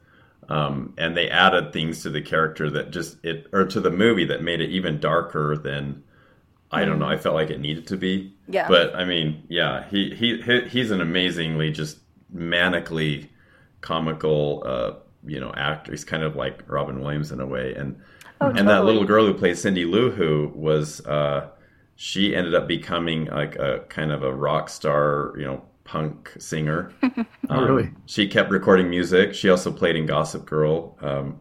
um, and they added things to the character that just it or to the movie that made it even darker than I don't know. I felt like it needed to be. Yeah. But I mean, yeah, he he, he he's an amazingly just manically comical, uh, you know, actor. He's kind of like Robin Williams in a way, and Oh, and that little girl who plays Cindy Lou Who was uh, she ended up becoming like a kind of a rock star, you know, punk singer. Oh, really? She kept recording music. She also played in Gossip Girl, um,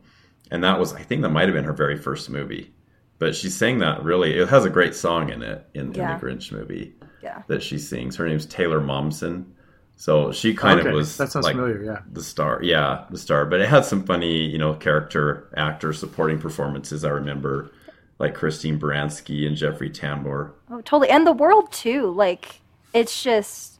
and that was I think that might have been her very first movie. But she sang that really. It has a great song in it in, Yeah. in the Grinch movie Yeah. that she sings. Her name's Taylor Momsen. So she kind okay, of was that sounds like familiar. Yeah. the star yeah the star but it had some funny you know character actor supporting performances i remember like christine baranski and jeffrey tambor Oh, totally. And the world too. Like it's just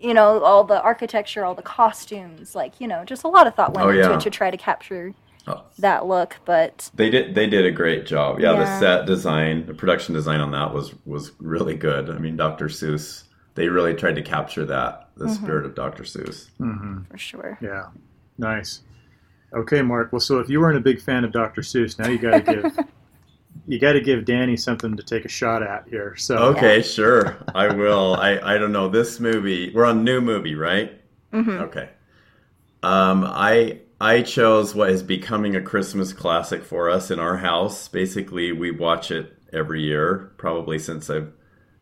you know all the architecture, all the costumes. Like you know, just a lot of thought went Oh, into yeah. it to try to capture Oh. that look. But they did they did a great job yeah, the set design the production design on that was was really good i mean dr seuss they really tried to capture that the spirit of dr seuss hmm for sure. Yeah. Nice. Okay, Mark. Well, so if you weren't a big fan of Dr. Seuss, now you got to give you got to give Dani something to take a shot at here. So okay sure i will i i don't know this movie we're on new movie right Mhm. Okay. Um, I I chose what is becoming a Christmas classic for us in our house. Basically, we watch it every year, probably since I've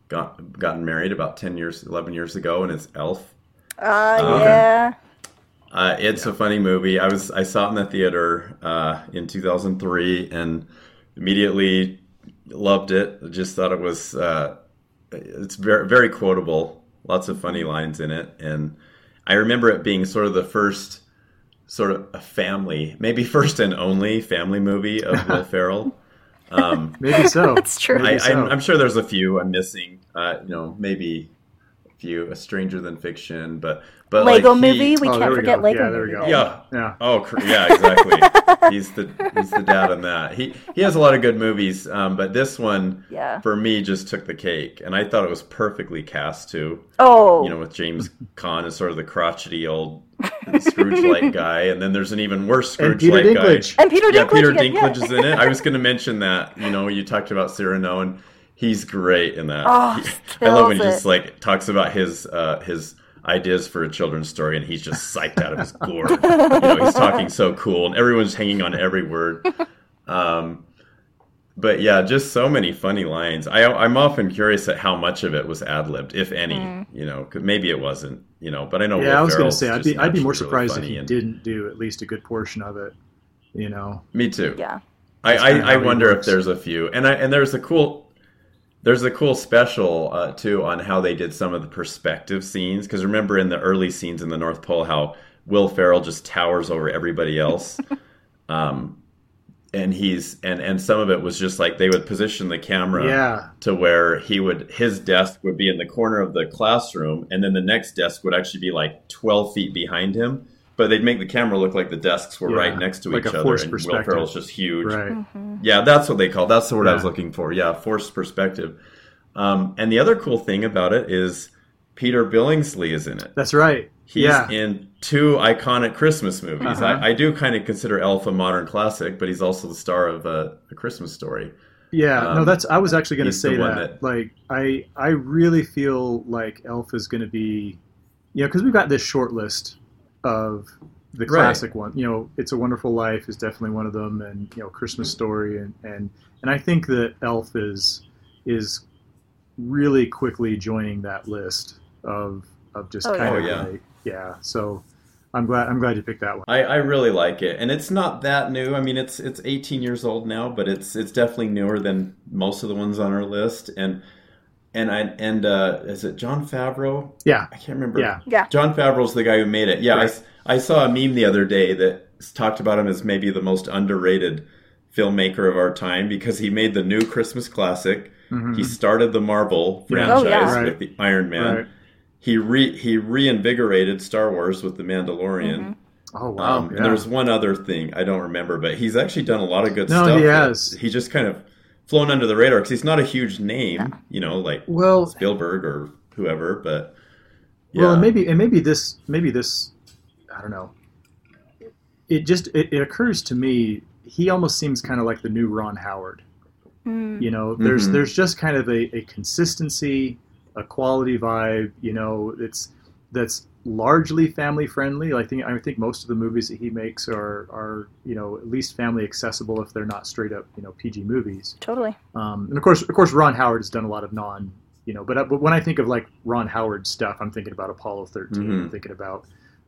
got gotten married about ten years, eleven years ago, and it's Elf. Uh, Okay. yeah. Uh, it's a funny movie. I was I saw it in the theater uh, in 2003 and immediately loved it. Just thought it was uh, it's very very quotable. Lots of funny lines in it, and I remember it being sort of the first sort of a family, maybe first and only family movie of Will Ferrell. Um, maybe so. That's true. I, I'm, I'm sure there's a few I'm missing. Uh, you know, maybe few, A Stranger Than Fiction, but but Lego like, he- movie. We Oh, can't we forget go. Lego Yeah, movie. go. Yeah. Yeah. Oh, cr- yeah, exactly. he's the he's the dad on that. He he has a lot of good movies, um, but this one Yeah. for me just took the cake, and I thought it was perfectly cast too. Oh. You know, with James Caan as sort of the crotchety old Scrooge-like guy, and then there's an even worse Scrooge-like guy. And Peter Yeah, Dinklage. Peter again, Dinklage yeah. is in it. I was going to mention that. You know, you talked about Cyrano, and he's great in that. Oh, He- I love when he kills just like talks about his uh, his ideas for a children's story, and he's just psyched out of his gourd. you know, he's talking so cool, and everyone's hanging on every word. Um, but yeah, just so many funny lines. I, I'm often curious at how much of it was ad libbed, if any. Mm. You know, maybe it wasn't. You know, but I know. Yeah, Will I was going to say I'd be I'd be more naturally surprised if he and- didn't do at least a good portion of it. You know. Me too. Yeah. I, I, I how he wonder if there's a few, and I and there's a cool there's a cool special uh, too on how they did some of the perspective scenes because remember in the early scenes in the North Pole how Will Ferrell just towers over everybody else, um, and he's and and some of it was just like they would position the camera Yeah. to where he would his desk would be in the corner of the classroom and then the next desk would actually be like 12 feet behind him but they'd make the camera look like the desks were Yeah, right next to like each a other forced and Will perspective. Ferrell's just huge Right. Mm-hmm. yeah that's what they call that's the word I was looking for yeah forced perspective um, and the other cool thing about it is Peter Billingsley is in it That's right. He's yeah. in two iconic Christmas movies. Uh-huh. I, I do kind of consider Elf a modern classic, but he's also the star of uh, A Christmas Story. Yeah, no, Um, that's. I was actually going to say that. that- Like, I, I really feel like Elf is going to be, you know, because we've got this short list of the Right. classic one. You know, It's a Wonderful Life is definitely one of them, and you know, Christmas Story, and and and I think that Elf is is really quickly joining that list of of just Oh, kind yeah. of Oh, yeah. like, yeah. So I'm glad I'm glad you picked that one. I, I really like it, and it's not that new. I mean, it's it's 18 years old now, but it's it's definitely newer than most of the ones on our list. And and I and uh, is it Jon Favreau? Yeah, I can't remember. yeah, Yeah. Jon Favreau's the guy who made it. Yeah, I Right. s I I, saw a meme the other day that talked about him as maybe the most underrated filmmaker of our time because he made the new Christmas classic. Mhm. He started the Marvel franchise Oh, yeah. Right. with the Iron Man. right. He re he reinvigorated Star Wars with the Mandalorian. Mhm. Oh wow, Um, yeah. And there's one other thing I don't remember, but he's actually done a lot of good No, stuff. he has. He just kind of flown under the radar because he's not a huge name, No. you know, like well, Spielberg or whoever. But yeah, Well, and maybe and maybe this maybe this I don't know. It just it, it occurs to me he almost seems kind of like the new Ron Howard. Mm. You know, there's Mhm. there's just kind of a, a consistency, a quality vibe. You know, it's that's largely family friendly. I think I think most of the movies that he makes are are you know at least family accessible if they're not straight up you know PG movies. Totally. Um, and of course, of course, Ron Howard has done a lot of non, you know. But, but when I think of like Ron Howard stuff, I'm thinking about Apollo 13. I'm Mhm. thinking about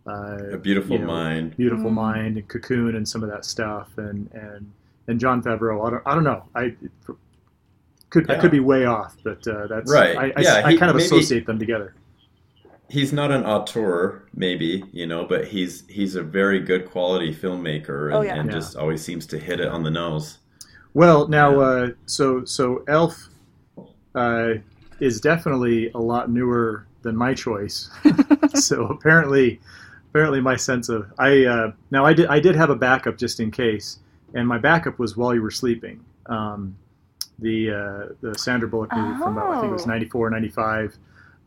uh, a beautiful you know, mind. Beautiful Mhm. Mind, and Cocoon, and some of that stuff, and and and Jon Favreau. I don't, I don't know. I could I could be way off, but uh, that's Right. I, I, Yeah, I he- kind of maybe- associate them together. He's not an auteur, maybe you know, but he's he's a very good quality filmmaker, and, Oh, yeah. and Yeah. just always seems to hit it on the nose. Well, now, Yeah. uh, so so Elf uh, is definitely a lot newer than my choice. so apparently, apparently my sense of I uh, now I did I did have a backup just in case, and my backup was while you were sleeping. Um, the uh, the Sandra Bullock movie from about, I think it was Oh. 94, 95,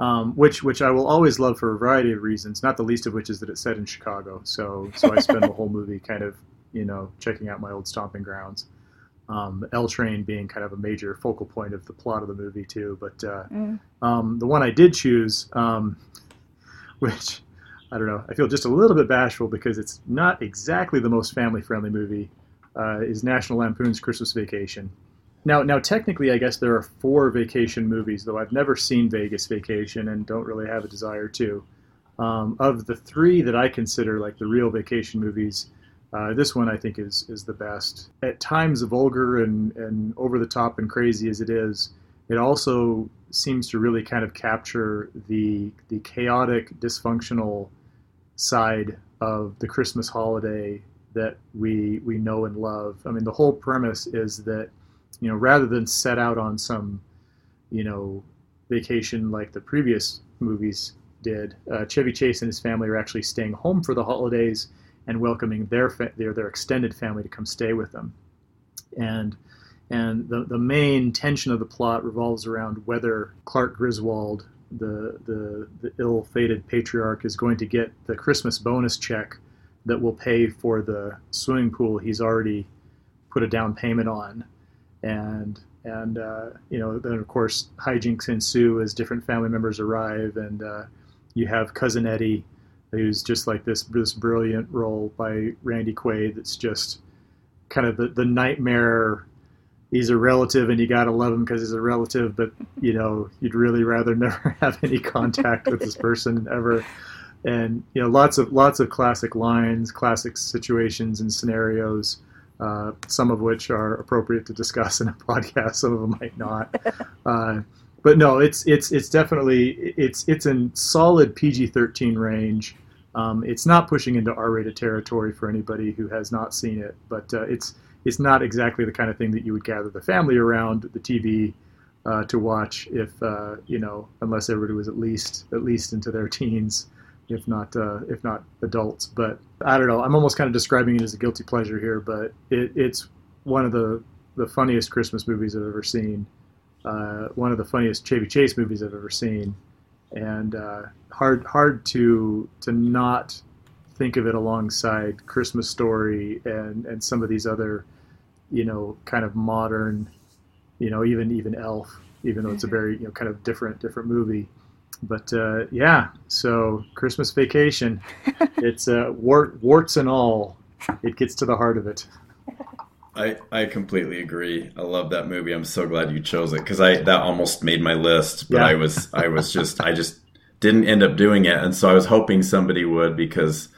um, which which I will always love for a variety of reasons. Not the least of which is that it's set in Chicago. So so I spend the whole movie kind of you know checking out my old stomping grounds. Um, L Train being kind of a major focal point of the plot of the movie too. But uh, Mm. um, the one I did choose, um, which I don't know, I feel just a little bit bashful because it's not exactly the most family-friendly movie, uh, is National Lampoon's Christmas Vacation. Now, now technically, I guess there are four vacation movies, though I've never seen Vegas Vacation and don't really have a desire to. Um, of the three that I consider like the real vacation movies, uh, this one I think is is the best. At times vulgar and, and over the top and crazy as it is, it also seems to really kind of capture the the chaotic, dysfunctional side of the Christmas holiday that we we know and love. I mean, the whole premise is that you know rather than set out on some you know vacation like the previous movies did. Uh, Chevy Chase and his family are actually staying home for the holidays and welcoming their fa- their their extended family to come stay with them. And and the, the main tension of the plot revolves around whether Clark Griswold, the, the, the ill fated patriarch, is going to get the Christmas bonus check that will pay for the swimming pool he's already put a down payment on. And, and uh, you know, then of course, hijinks ensue as different family members arrive, and uh, you have Cousin Eddie, who's just like this, this brilliant role by Randy Quaid that's just kind of the, the nightmare he's a relative and you gotta love him because he's a relative, but you know you'd really rather never have any contact with this person ever. And you know lots of lots of classic lines, classic situations and scenarios. Uh, some of which are appropriate to discuss in a podcast. Some of them might not. Uh, but no, it's it's it's definitely it's it's in solid PG-13 range. Um, it's not pushing into R-rated territory for anybody who has not seen it, but uh, it's it's not exactly the kind of thing that you would gather the family around the TV uh, to watch if uh, you know unless everybody was at least at least into their teens, if not uh, if not adults. But I don't know. I'm almost kind of describing it as a guilty pleasure here, but it, it's one of the the funniest Christmas movies I've ever seen. Uh, one of the funniest Chevy Chase movies I've ever seen, and uh, hard hard to to not think of it alongside Christmas Story and and some of these other, you know, kind of modern, you know, even even Elf, even though it's a very you know kind of different different movie. But uh, yeah, so Christmas Vacation, it's uh, wart, warts and all, it gets to the heart of it. I, I completely agree. I love that movie. I'm so glad you chose it because I that almost made my list, but Yeah. I was I was just I just didn't end up doing it, and so I was hoping somebody would because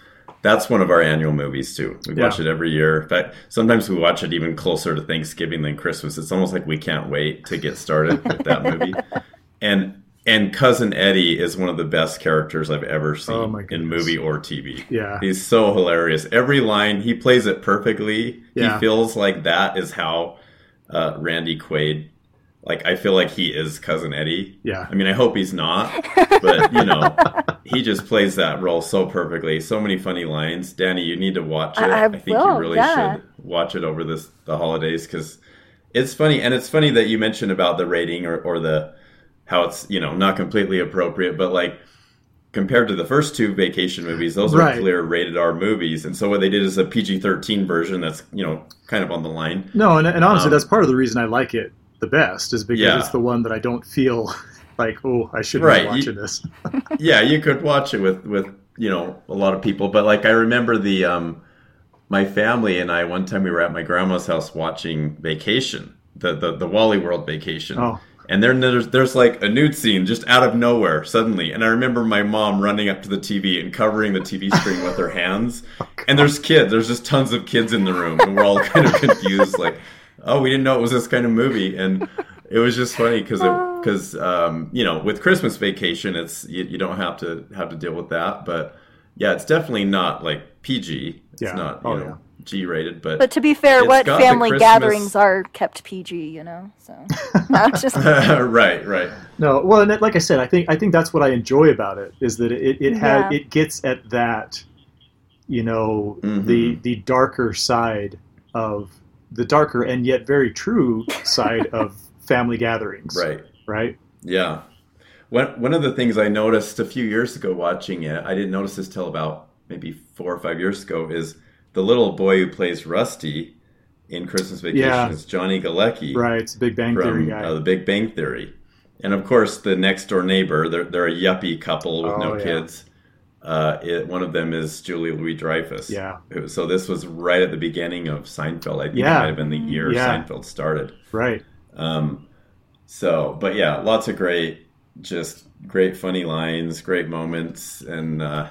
that's one of our annual movies too. We watch it every year. In fact, sometimes we watch it even closer to Thanksgiving than Christmas. It's almost like we can't wait to get started with that movie. And and cousin Eddie is one of the best characters I've ever seen Oh, in movie or TV. Yeah. He's so hilarious. Every line he plays it perfectly. Yeah. He feels like that is how uh, Randy Quaid. Like I feel like he is cousin Eddie. Yeah. I mean, I hope he's not, but you know, he just plays that role so perfectly. So many funny lines. Dani, you need to watch it. I- I think will, you really yeah. should watch it over this the holidays because it's funny, and it's funny that you mentioned about the rating or, or the how it's you know not completely appropriate, but like compared to the first two vacation movies, those are clear rated R movies, and so what they did is a PG thirteen version that's you know kind of on the line. No, and, and honestly, Um, that's part of the reason I like it the best is because Yeah. it's the one that I don't feel like, oh, I should Right, be you- watching this. yeah, you could watch it with with you know a lot of people, but like I remember the um my family and I one time we were at my grandma's house watching Vacation, the the, the Wally World Vacation. Oh. And then there's there's like a nude scene just out of nowhere suddenly, and I remember my mom running up to the TV and covering the TV screen with her hands. And there's kids, there's just tons of kids in the room, and we're all kind of confused, like, oh, we didn't know it was this kind of movie, and it was just funny because because um, you know with Christmas Vacation, it's you, you don't have to have to deal with that, but yeah, it's definitely not like PG. It's Yeah. not you Oh, know yeah. G rated, but But to be fair, what family Christmas- gatherings are kept PG, you know? So, no, just right, right. No, well, and it- like I said, I think I think that's what I enjoy about it is that it it had Yeah. it gets at that, you know, Mhm. the the darker side of the darker and yet very true side of family gatherings. Right. Right. Yeah. One one of the things I noticed a few years ago watching it, I didn't notice this till about maybe four or five years ago, is the little boy who plays Rusty in Christmas Vacation Yeah. is Johnny Galecki Right. It's Big Bang Theory guy. uh, The Big Bang Theory. And of course, the next door neighbor, they're, they're a yuppie couple with Oh, no yeah. kids. Uh, it, one of them is Julia Louis-Dreyfus. Yeah. So this was right at the beginning of Seinfeld. I think Yeah. it might have been the year Yeah. Seinfeld started. right. Um, so, but yeah, lots of great, just great funny lines, great moments, and uh,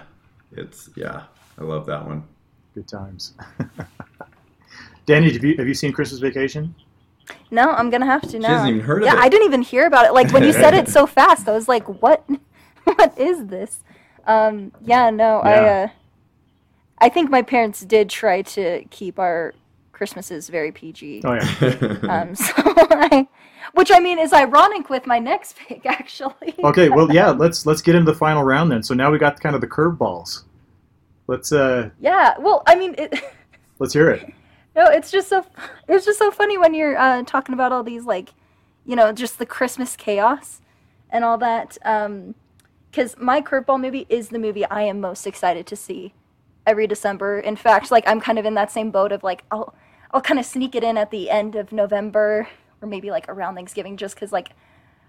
it's yeah, I love that one. Good times. Dani, have you have you seen Christmas Vacation? no, I'm gonna have to now. hasn't even heard of yeah, it. I didn't even hear about it. Like when you said it so fast, I was like, "What? what is this?" Um, yeah, no, I, uh, I think my parents did try to keep our Christmases very PG. Oh yeah. Um, so I, Which I mean is ironic with my next pick, actually. Okay, well, yeah, let's let's get into the final round then. So now we got kind of the curveballs. Let's uh, yeah. Well, I mean, it, let's hear it. no, it's just so it's just so funny when you're uh, talking about all these like, you know, just the Christmas chaos and all that. Um, because my curveball movie is the movie I am most excited to see every December. In fact, like I'm kind of in that same boat of like I'll I'll kind of sneak it in at the end of November or maybe like around Thanksgiving just because like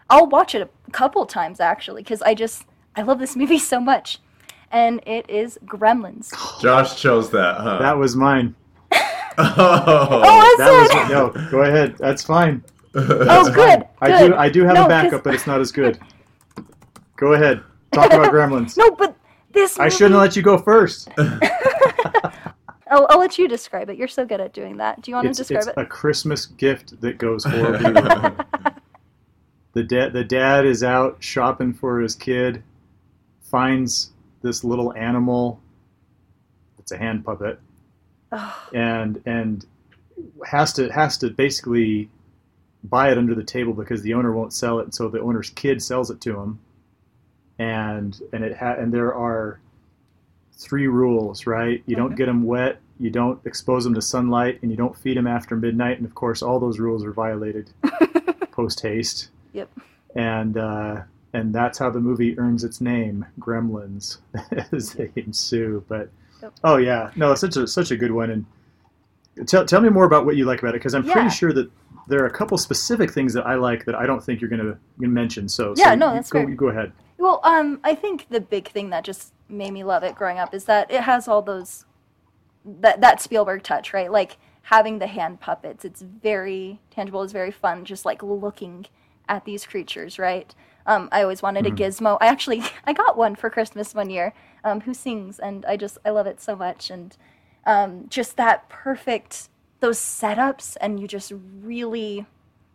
I'll watch it a couple times actually because I just I love this movie so much, and it is Gremlins. Josh chose that, huh? That was mine. oh, Oh, That is was it? no. Go ahead. That's fine. Oh, good. I good. do I do have No, a 'cause- backup, but it's not as good. Go ahead. Talk about Gremlins. No, but this. I shouldn't let you go first. I'll, I'll let you describe it. You're so good at doing that. Do you want It's, to describe it's it? a Christmas gift that goes horribly wrong. the dad the dad is out shopping for his kid, finds this little animal. It's a hand puppet, Oh, and and has to has to basically buy it under the table because the owner won't sell it. So the owner's kid sells it to him, and and it ha- and there are three rules, right? You don't get them wet, you don't expose them to sunlight, and you don't feed them after midnight. And of course, all those rules are violated post haste. Yep. And uh, and that's how the movie earns its name, Gremlins, as they ensue. But Yep. oh yeah, no, it's such a such a good one. And tell tell me more about what you like about it, because I'm Yeah. pretty sure that there are a couple specific things that I like that I don't think you're going to mention. So Yeah, so no, that's go, fair. go ahead. Well, um, I think the big thing that just made me love it growing up is that it has all those that that Spielberg touch, right? Like having the hand puppets. It's very tangible. It's very fun, just like looking at these creatures, right? Um, I always wanted a gizmo. I actually I got one for Christmas one year. Um, who sings, and I just I love it so much, and um, just that perfect those setups, and you just really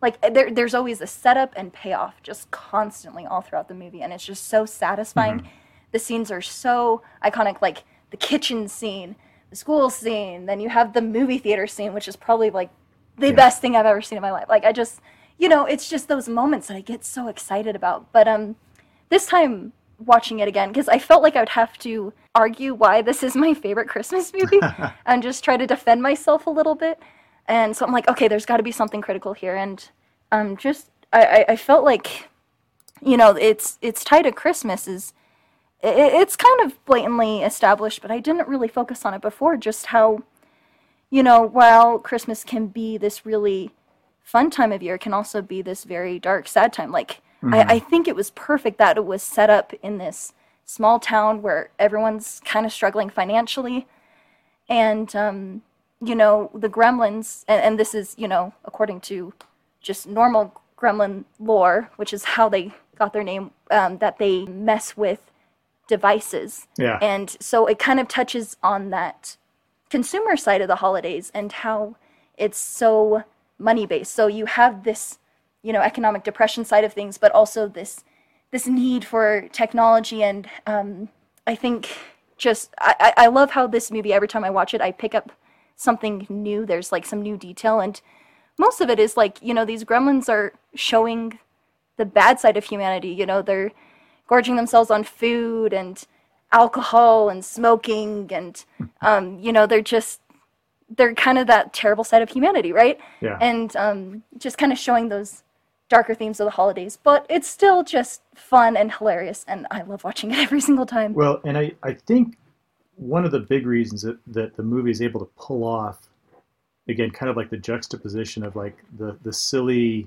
like there, there's always a setup and payoff just constantly all throughout the movie and it's just so satisfying the scenes are so iconic like the kitchen scene the school scene then you have the movie theater scene which is probably like the Yeah. best thing i've ever seen in my life like i just you know it's just those moments that i get so excited about but um this time watching it again because i felt like i would have to argue why this is my favorite christmas movie and just try to defend myself a little bit and so I'm like, okay, there's got to be something critical here, and um, just I, I, I felt like, you know, it's it's tied to Christmas is, i it's kind of blatantly established, but I didn't really focus on it before. Just how, you know, while Christmas can be this really fun time of year, can also be this very dark, sad time. Like I, I think it was perfect that it was set up in this small town where everyone's kind of struggling financially and um, you know the gremlins and, and this is you know according to just normal gremlin lore which is how they got their name um, that they mess with devices Yeah. and so it kind of touches on that consumer side of the holidays and how it's so money based so you have this you know economic depression side of things but also this this need for technology. And um, i think just I, I love how this movie every time i watch it i pick up something new. There's like some new detail. And most of it is like you know these gremlins are showing the bad side of humanity. You know they're gorging themselves on food and alcohol and smoking and um, you know they're just they're kind of that terrible side of humanity right Yeah. and um, just kind of showing those darker themes of the holidays but it's still just fun and hilarious and i love watching it every single time Well, and I, I think one of the big reasons that, that the movie is able to pull off, again, kind of like the juxtaposition of like the, the silly,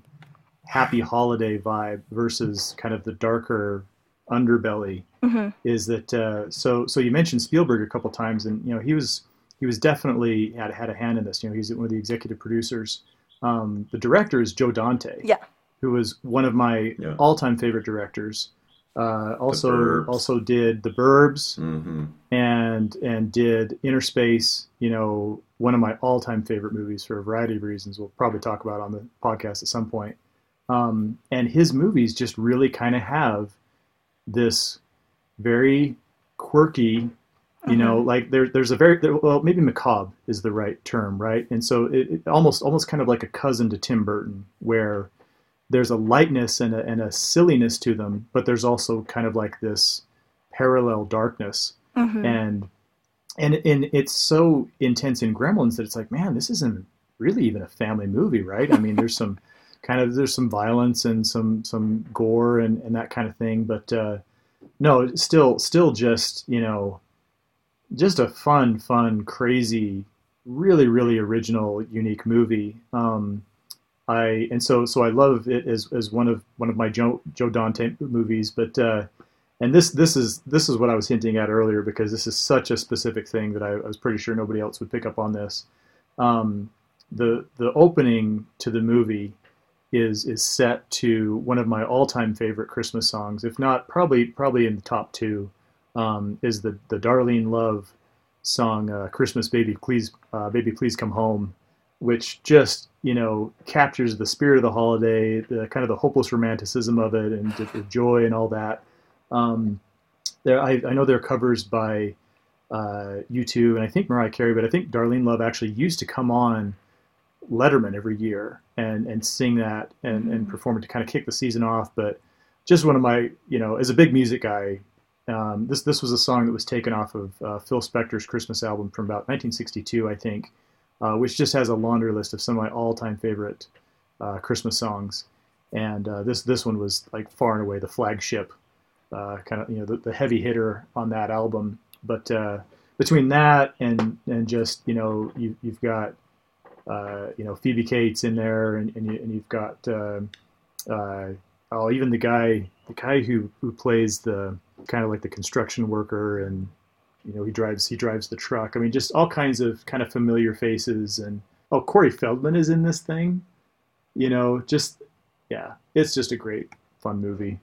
happy holiday vibe versus kind of the darker underbelly, Mhm. is that uh, so so you mentioned Spielberg a couple times, and you know he was he was definitely had had a hand in this. You know, he's one of the executive producers. Um, the director is Joe Dante. Yeah. Who was one of my Yeah. all-time favorite directors. Uh, also, also did The Burbs hmm and and did Innerspace. You know, one of my all-time favorite movies for a variety of reasons. We'll probably talk about on the podcast at some point. Um, and his movies just really kind of have this very quirky, you know, like there, there's a very there, well, maybe macabre is the right term, right? And so it, it almost almost kind of like a cousin to Tim Burton, where there's a lightness and a, and a silliness to them, but there's also kind of like this parallel darkness, Mhm. and and and it's so intense in Gremlins that it's like, man, this isn't really even a family movie, right? I mean, there's some kind of there's some violence and some some gore and, and that kind of thing, but uh, no, it's still still just you know just a fun, fun, crazy, really, really original, unique movie. Um, I and so so I love it as, as one of one of my Joe Joe Dante movies, but uh, and this this is this is what I was hinting at earlier because this is such a specific thing that I, I was pretty sure nobody else would pick up on this. Um, the the opening to the movie is is set to one of my all time favorite Christmas songs, if not probably probably in the top two um, is the the Darlene Love song uh, "Christmas Baby Please uh, Baby Please Come Home," which just you know captures the spirit of the holiday, the kind of the hopeless romanticism of it, and the, joy and all that. Um, there, I, I know there are covers by uh, U2 and I think Mariah Carey, but I think Darlene Love actually used to come on Letterman every year and and sing that and and perform it to kind of kick the season off. But just one of my you know as a big music guy. Um, this this was a song that was taken off of uh, Phil Spector's Christmas album from about 1962, I think, uh, which just has a laundry list of some of my all-time favorite uh, Christmas songs. And uh, this this one was like far and away the flagship, uh, kind of you know the, the heavy hitter on that album. But uh, between that and and just you know you, you've got you know Phoebe Cates in there, and and, you, you've got uh, oh even the guy the guy who who plays the kind of like the construction worker and you know he drives he drives the truck. I mean just all kinds of kind of familiar faces and oh Corey Feldman is in this thing. You know just yeah it's just a great fun movie.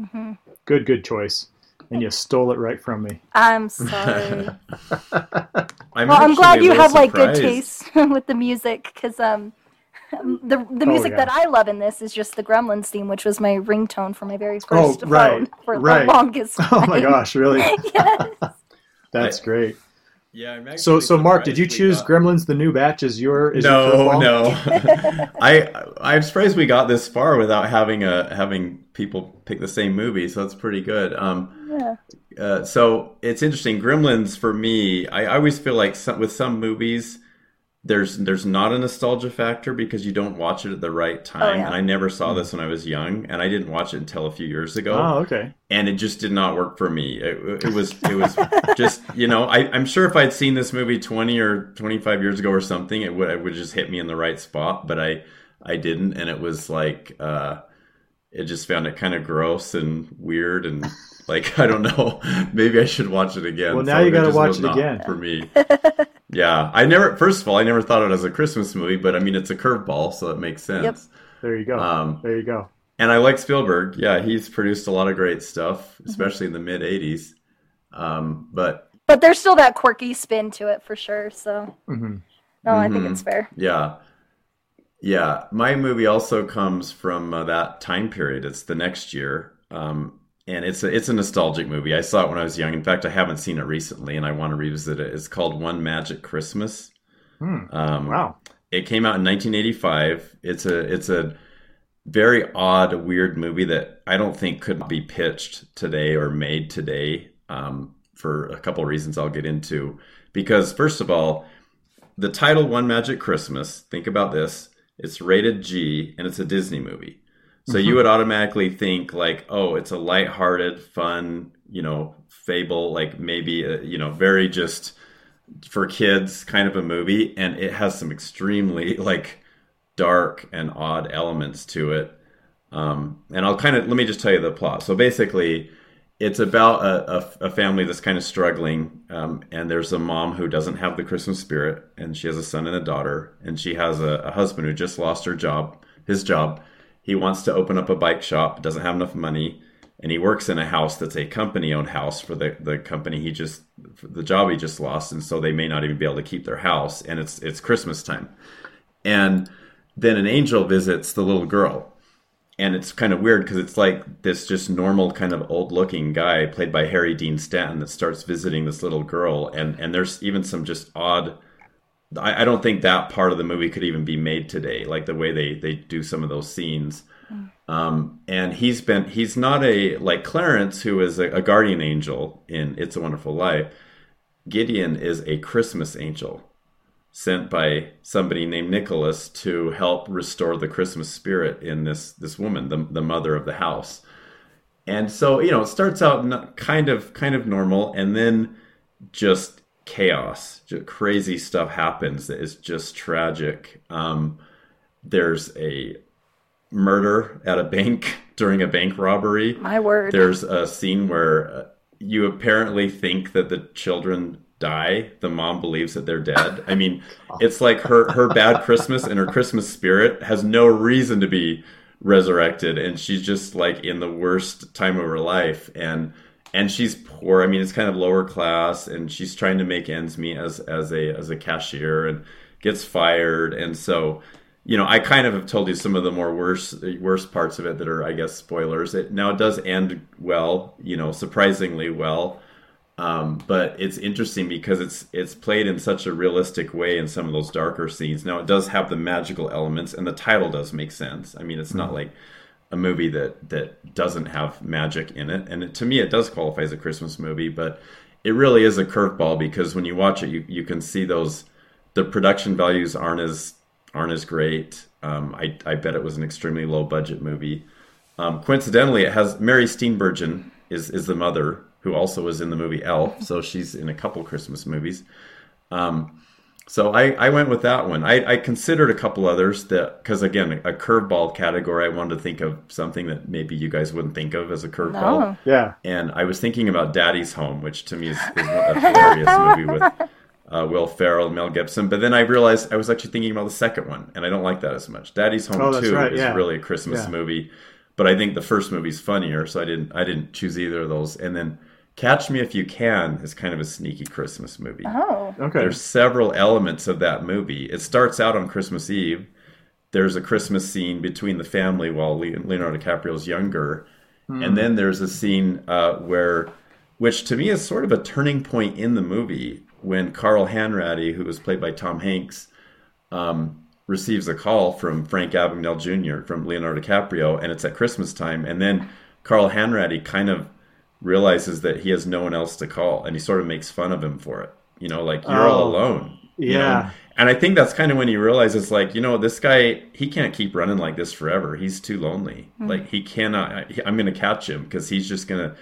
Mhm. Good good choice. And you stole it right from me. I'm sorry. I'm well, I'm glad you little have like good taste with the music because um, the the Oh, music yeah. that I love in this is just the Gremlins theme, which was my ringtone for my very Oh, first right, phone for right. the longest. Oh my gosh, really? yes. That's great. Yeah, I'm So, so Mark, did you choose got- Gremlins: The New Batch as your? As no, curveball? no. I I'm surprised we got this far without having a having people pick the same movie. So that's pretty good. Um, Yeah. uh, so it's interesting. Gremlins for me, I, I always feel like some, with some movies, there's there's not a nostalgia factor because you don't watch it at the right time. Oh, yeah. And I never saw this when I was young, and I didn't watch it until a few years ago Oh, okay. and it just did not work for me. It, it was it was just you know I, I'm sure if I'd seen this movie 20 or 25 years ago or something, it would it would just hit me in the right spot. But I I didn't, and it was like uh, it just found it kind of gross and weird and like I don't know. Maybe I should watch it again. Well, now you gotta watch it again. for me. Yeah, I never. First of all, I never thought of it as a Christmas movie, but I mean it's a curveball, so it makes sense. Yep. There you go. Um, there you go. and I like Spielberg. Yeah, he's produced a lot of great stuff, Mm-hmm. especially in the mid '80s. Um, but But there's still that quirky spin to it for sure. So hmm no, I think Mhm. it's fair. yeah, yeah, my movie also comes from uh, that time period. It's the next year, um, and it's a, it's a nostalgic movie. I saw it when I was young. In fact, I haven't seen it recently, and I want to revisit it. It's called One Magic Christmas. Hmm. Um, Wow. It came out in 1985. It's a it's a very odd, weird movie that I don't think could be pitched today or made today um, for a couple of reasons I'll get into. Because first of all, the title "One Magic Christmas." Think about this: it's rated G and it's a Disney movie. So you would automatically think like, oh, it's a lighthearted, fun, you know, fable, like maybe a, you know, very just for kids kind of a movie, and it has some extremely like dark and odd elements to it. Um, and I'll kind of let me just tell you the plot. So basically, it's about a, a, a family that's kind of struggling, um, and there's a mom who doesn't have the Christmas spirit, and she has a son and a daughter, and she has a, a husband who just lost her job, his job. He wants to open up a bike shop, doesn't have enough money, and he works in a house that's a company-owned house for the, the company he just the job he just lost, and so they may not even be able to keep their house. And it's it's Christmas time, and then an angel visits the little girl, and it's kind of weird because it's like this just normal kind of old looking guy played by Harry Dean Stanton that starts visiting this little girl, and and there's even some just odd. I, I don't think that part of the movie could even be made today, like the way they they do some of those scenes. Um, and he's been he's not a like Clarence, who is a, a guardian angel in It's a Wonderful Life. Gideon is a Christmas angel sent by somebody named Nicholas to help restore the Christmas spirit in this this woman, the the mother of the house. And so you know, it starts out kind of kind of normal, and then just chaos, just crazy stuff happens that is just tragic. Um, there's a murder at a bank during a bank robbery. My word. There's a scene where uh, you apparently think that the children die. The mom believes that they're dead. I mean, it's like her her bad Christmas and her Christmas spirit has no reason to be resurrected and she's just like in the worst time of her life and and she's poor. I mean, it's kind of lower class and she's trying to make ends meet as as a as a cashier and gets fired and so you know, I kind of have told you some of the more worst worst parts of it that are, I guess, spoilers. It now it does end well, you know, surprisingly well. Um, but it's interesting because it's it's played in such a realistic way in some of those darker scenes. Now it does have the magical elements, and the title does make sense. I mean, it's mm-hmm. not like a movie that that doesn't have magic in it, and it, to me, it does qualify as a Christmas movie. But it really is a curveball because when you watch it, you you can see those the production values aren't as aren't as great. Um, I, I bet it was an extremely low budget movie. Um, coincidentally, it has Mary Steenburgen is is the mother who also was in the movie Elf, so she's in a couple Christmas movies. Um, so I, I went with that one. I, I considered a couple others that because again a curveball category. I wanted to think of something that maybe you guys wouldn't think of as a curveball. No. Yeah. And I was thinking about Daddy's Home, which to me is, is a hilarious movie with uh, Will Ferrell and Mel Gibson. But then I realized I was actually thinking about the second one, and I don't like that as much. Daddy's Home oh, Two right, is yeah. really a Christmas yeah. movie, but I think the first movie's funnier, so I didn't I didn't choose either of those. And then Catch Me If You Can is kind of a sneaky Christmas movie. Oh, okay. There's several elements of that movie. It starts out on Christmas Eve. There's a Christmas scene between the family while Leonardo DiCaprio's younger, mm. and then there's a scene uh, where, which to me is sort of a turning point in the movie when Carl Hanratty, who was played by Tom Hanks, um, receives a call from Frank Abagnale Jr. from Leonardo DiCaprio, and it's at Christmas time, and then Carl Hanratty kind of realizes that he has no one else to call, and he sort of makes fun of him for it. You know, like you're oh, all alone. Yeah. Know? And I think that's kind of when he realizes, like, you know, this guy, he can't keep running like this forever. He's too lonely. Mm-hmm. Like, he cannot. I'm going to catch him because he's just going to,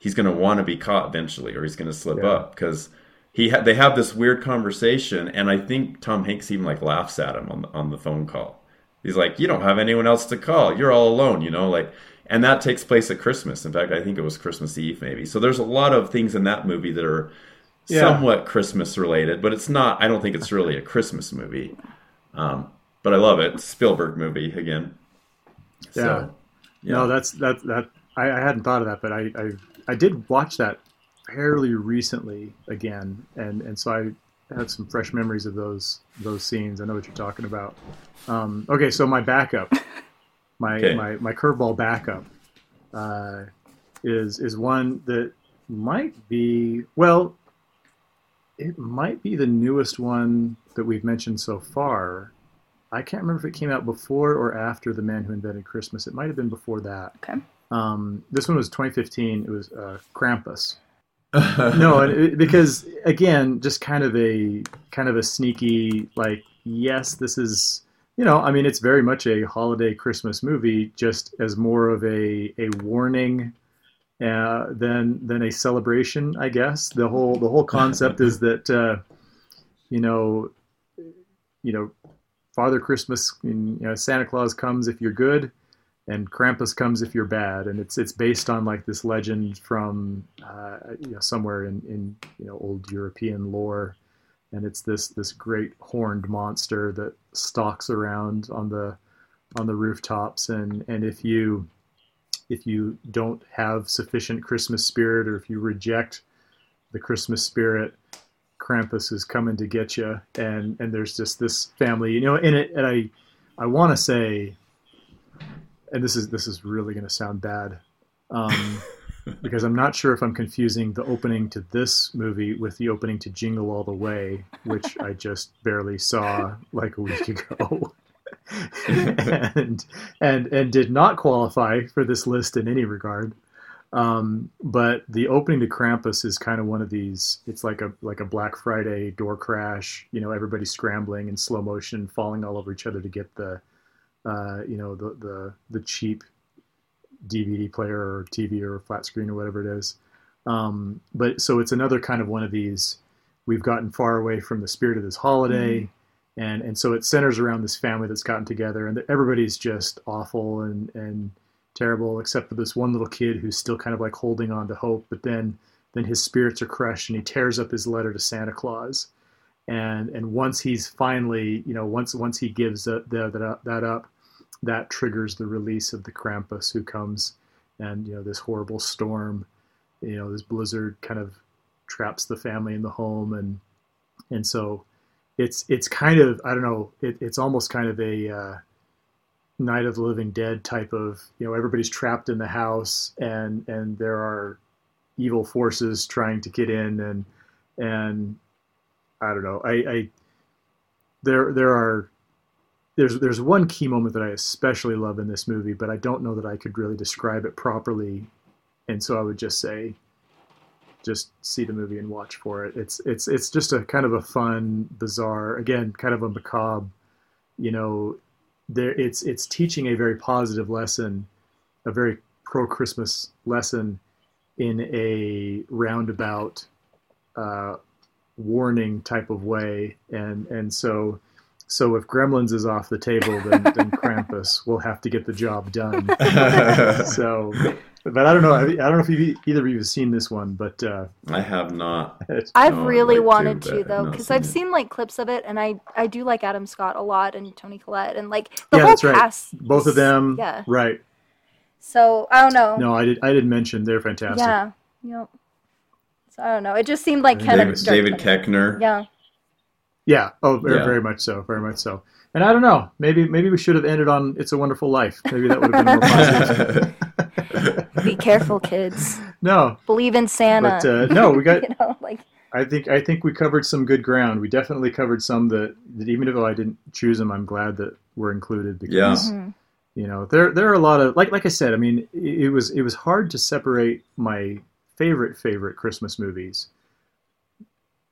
he's going to want to be caught eventually, or he's going to slip yeah. up because he ha- they have this weird conversation, and I think Tom Hanks even like laughs at him on the, on the phone call. He's like, "You don't have anyone else to call. You're all alone," you know, like. And that takes place at Christmas. In fact, I think it was Christmas Eve, maybe. So there's a lot of things in that movie that are yeah. somewhat Christmas related, but it's not. I don't think it's really a Christmas movie. Um, but I love it. Spielberg movie again. Yeah. So, yeah. No, that's that that I, I, hadn't thought of that, but I, I I did watch that fairly recently again, and and so I have some fresh memories of those those scenes. I know what you're talking about. Um, okay, so my backup, my okay. my my curveball backup, uh, is is one that might be well, it might be the newest one that we've mentioned so far. I can't remember if it came out before or after The Man Who Invented Christmas. It might have been before that. Okay. Um, this one was 2015. It was uh, Krampus. no, it, because again, just kind of a kind of a sneaky like, yes, this is you know, I mean, it's very much a holiday Christmas movie, just as more of a a warning uh, than than a celebration, I guess. The whole the whole concept is that uh, you know, you know, Father Christmas, you know, Santa Claus comes if you're good, and Krampus comes if you're bad, and it's it's based on like this legend from uh, you know somewhere in in you know old European lore, and it's this this great horned monster that stalks around on the on the rooftops, and and if you if you don't have sufficient Christmas spirit, or if you reject the Christmas spirit, Krampus is coming to get you, and and there's just this family, you know, in it, and I I want to say and this is this is really going to sound bad, um, because I'm not sure if I'm confusing the opening to this movie with the opening to Jingle All the Way, which I just barely saw like a week ago. and and and did not qualify for this list in any regard. Um, but the opening to Krampus is kind of one of these. It's like a like a Black Friday door crash. You know, everybody scrambling in slow motion, falling all over each other to get the, uh, you know, the the the cheap DVD player or TV or flat screen or whatever it is. Um, but so it's another kind of one of these. We've gotten far away from the spirit of this holiday. Mm-hmm and and so it centers around this family that's gotten together and everybody's just awful and and terrible except for this one little kid who's still kind of like holding on to hope but then then his spirits are crushed and he tears up his letter to Santa Claus and and once he's finally you know once once he gives that that, that up that triggers the release of the Krampus who comes and you know this horrible storm you know this blizzard kind of traps the family in the home. And and so it's it's kind of I don't know it, it's almost kind of a uh, Night of the Living Dead type of you know everybody's trapped in the house and and there are evil forces trying to get in and and I don't know. I, I there there are there's there's one key moment that I especially love in this movie but I don't know that I could really describe it properly and so I would just say just see the movie and watch for it. It's it's it's just a kind of a fun, bizarre, again, kind of a macabre. You know, there it's it's teaching a very positive lesson, a very pro Christmas lesson, in a roundabout, uh, warning type of way, and and so. So if Gremlins is off the table, then, then Krampus will have to get the job done. so but I don't know. I don't know if you either of you have seen this one, but uh, I have not. I've no, really like wanted to, to though, because I've it. seen like clips of it, and I I do like Adam Scott a lot and Toni Collette, and like the yeah, whole that's cast. Right. Both of them. Yeah. Right. So I don't know. No, I did. I did mention they're fantastic. Yeah. Yep. So I don't know. It just seemed like kind David, of David Koechner. Yeah. Yeah. Oh, very, yeah. very much so. Very much so. And I don't know. Maybe maybe we should have ended on "It's a Wonderful Life." Maybe that would have been more positive. Be careful, kids. No. Believe in Santa. But uh, no, we got. you know, like. I think I think we covered some good ground. We definitely covered some that, that even if I didn't choose them, I'm glad that were included because yeah. Mm-hmm. you know there there are a lot of like like I said. I mean, it, it was it was hard to separate my favorite favorite Christmas movies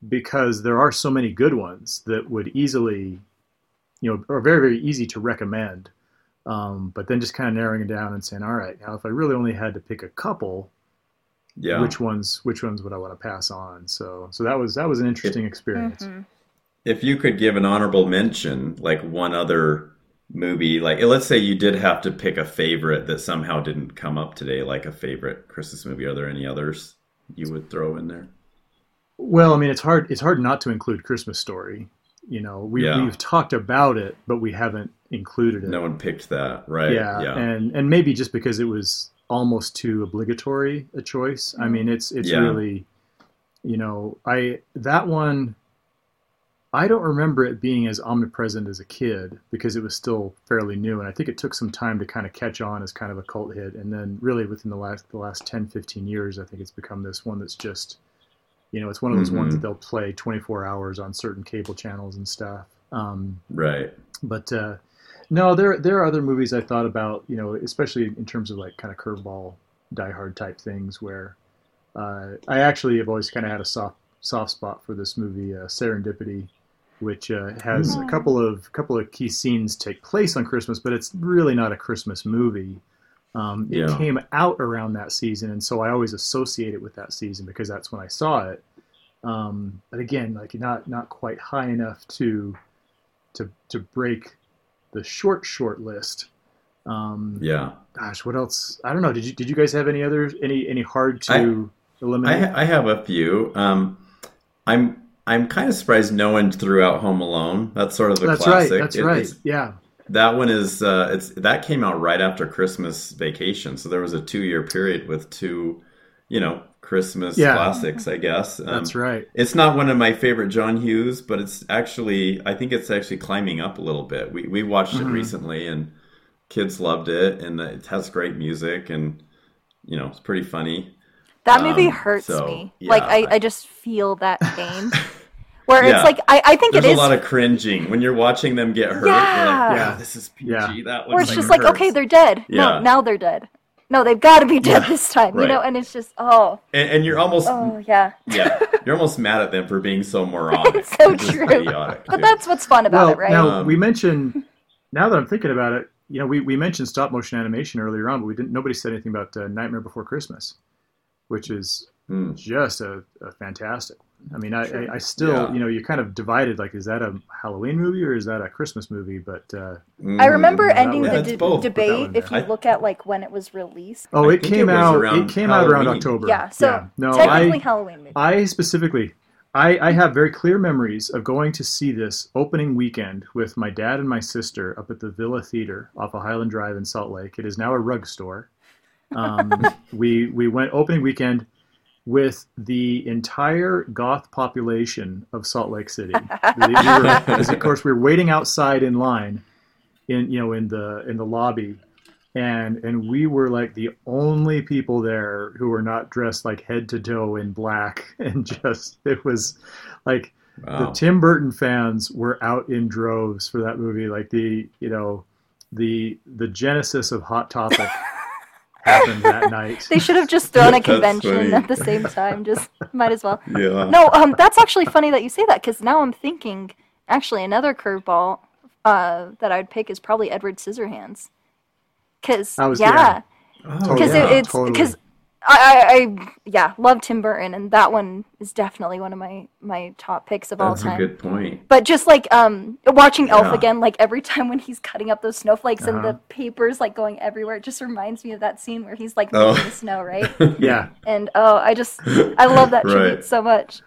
because there are so many good ones that would easily you know are very very easy to recommend. Um, but then just kind of narrowing it down and saying, all right, now if I really only had to pick a couple, yeah, which ones which ones would I want to pass on? So so that was that was an interesting if, experience. Mm-hmm. If you could give an honorable mention, like one other movie, like let's say you did have to pick a favorite that somehow didn't come up today, like a favorite Christmas movie. Are there any others you would throw in there? Well, I mean, it's hard. It's hard not to include Christmas Story. You know, we, yeah. we've talked about it, but we haven't included it. No one picked that, right? Yeah, yeah. and and maybe just because it was almost too obligatory a choice. I mean, it's it's yeah. really, you know, I that one. I don't remember it being as omnipresent as a kid because it was still fairly new, and I think it took some time to kind of catch on as kind of a cult hit. And then, really, within the last the last 10, 15 years, I think it's become this one that's just you know, it's one of those mm-hmm. ones that they'll play 24 hours on certain cable channels and stuff. Um, right. But uh, no, there there are other movies I thought about, you know, especially in terms of like kind of curveball, Die Hard type things, where uh, I actually have always kind of had a soft soft spot for this movie, uh, Serendipity, which uh, has a couple of couple of key scenes take place on Christmas, but it's really not a Christmas movie. Um, it yeah. came out around that season, and so I always associate it with that season because that's when I saw it. Um, but again, like not not quite high enough to to to break the short short list. Um, yeah. Gosh, what else? I don't know. Did you did you guys have any other Any any hard to I, eliminate? I, I, have a few. Um, I'm I'm kind of surprised no one threw out Home Alone. That's sort of the That's classic. right. That's it, right. Yeah. That one is uh, it's that came out right after Christmas vacation, so there was a two year period with two, you know, Christmas yeah. classics, I guess. Um, That's right. It's not one of my favorite John Hughes, but it's actually I think it's actually climbing up a little bit. We we watched mm-hmm. it recently, and kids loved it, and it has great music, and you know it's pretty funny. That movie um, hurts so, me. Yeah, like I, I just feel that pain. where Yeah. it's like I, I think There's it a lot of cringing when you're watching them get hurt. Yeah. You're like, Yeah. this is PG. Yeah. That where looks it's like just like hurts. okay they're dead Yeah. no now they're dead no they've got to be dead Yeah. this time you Right. know and it's just oh and, and you're almost oh yeah yeah, you're almost mad at them for being so moronic. It's so true. idiotic, but that's what's fun about well, it right now Um, we mentioned. Now that I'm thinking about it, you know, we, we mentioned stop motion animation earlier on, but we didn't. Nobody said anything about uh, Nightmare Before Christmas, which is Hmm. just a, a fantastic. I mean, I, Sure. I, I still, Yeah. you know, you're kind of divided. Like, is that a Halloween movie or is that a Christmas movie? But uh, I remember that ending one- the Yeah, de- both. Debate if you I- look at like when it was released oh, it think it came out. around It came out around October. yeah so no, technically I Halloween movie I specifically, I, I have very clear memories of going to see this opening weekend with my dad and my sister up at the Villa Theater off of Highland Drive in Salt Lake. It is now a rug store. Um, we we went opening weekend with the entire goth population of Salt Lake City. We- we were- 'cause of course, we were waiting outside in line, in you know in the in the lobby, and and we were like the only people there who were not dressed like head to toe in black, and just it was like the Tim Burton fans were out in droves for that movie. Like the you know the the genesis of Hot Topic happened that night. they should have just thrown a convention funny. at the same time just might as well yeah. no um that's actually funny that you say that because now i'm thinking actually another curveball uh that i'd pick is probably edward scissorhands because I was- yeah Oh, because yeah, it, it's totally. Because I, I, I yeah love tim burton and that one is definitely one of my my top picks of all time. That's a time good point. but just like um watching elf Yeah. again like every time when he's cutting up those snowflakes and Uh-huh. the papers like going everywhere it just reminds me of that scene where he's like Oh. making the snow right Yeah. and oh i just i love that Right. so much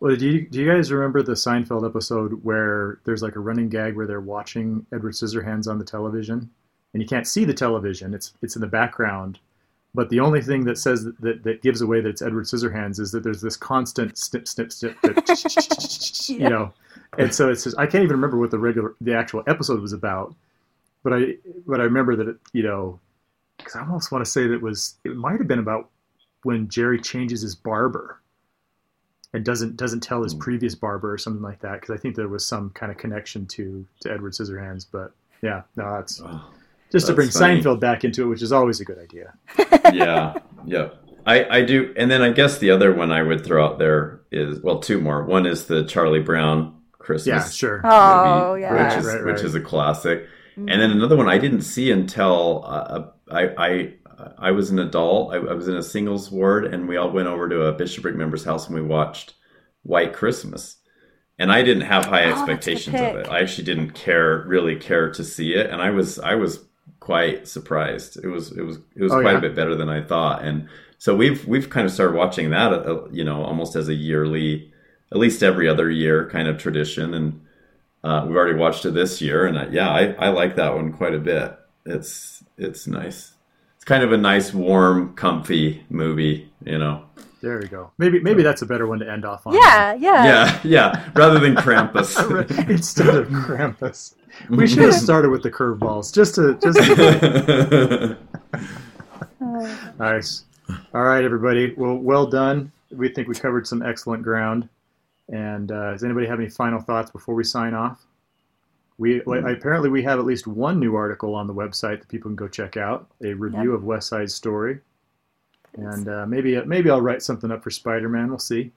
Well, do you do you guys remember the Seinfeld episode where there's like a running gag where they're watching Edward Scissorhands on the television, and you can't see the television; it's it's in the background. But the only thing that says that, that, that gives away that it's Edward Scissorhands is that there's this constant snip, snip, snip, snip you know. And so it's just I can't even remember what the regular the actual episode was about, but I but I remember that it you know because I almost want to say that it was it might have been about when Jerry changes his barber and doesn't doesn't tell his Hmm. previous barber or something like that because I think there was some kind of connection to to Edward Scissorhands. But yeah, no, that's Oh, just to bring funny. Seinfeld back into it, which is always a good idea. yeah, yeah. I, I do, and then I guess the other one I would throw out there is well, two more. One is the Charlie Brown Christmas. Yeah, sure. Oh, movie, yeah. which is Right, right, which right. is a classic. Mm. And then another one I didn't see until uh, I I I was an adult. I, I was in a singles ward, and we all went over to a Bishopric member's house and we watched White Christmas. And I didn't have high Oh, that's a good expectations of it. I actually didn't care really care to see it, and I was I was quite surprised. It was it was it was Oh, quite yeah. a bit better than I thought, and so we've we've kind of started watching that, uh, you know, almost as a yearly, at least every other year kind of tradition, and uh, we've already watched it this year, and I, yeah, I, I like that one quite a bit. It's it's nice. It's kind of a nice, warm, comfy movie, you know. There we go. Maybe maybe that's a better one to end off on. yeah yeah Yeah, yeah. Rather than Krampus. Instead of Krampus, we should have started with the curveballs just to just. To... Oh. Nice. All right, everybody. Well, well done. We think we covered some excellent ground. And uh, does anybody have any final thoughts before we sign off? We well, apparently we have at least one new article on the website that people can go check out. A review of West Side Story. And uh, maybe maybe I'll write something up for Spider Man. We'll see.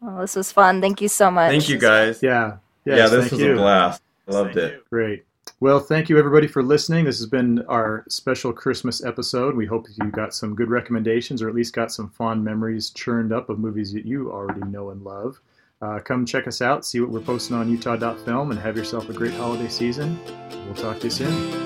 well, this was fun thank you so much Thank you guys. Yeah. yeah, this thank was you. a blast. Loved it. Great. Well, thank you everybody for listening. This has been our special Christmas episode. We hope you got some good recommendations or at least got some fond memories churned up of movies that you already know and love. Uh, come check us out, see what we're posting on Utah.film, and have yourself a great holiday season. We'll talk to you soon.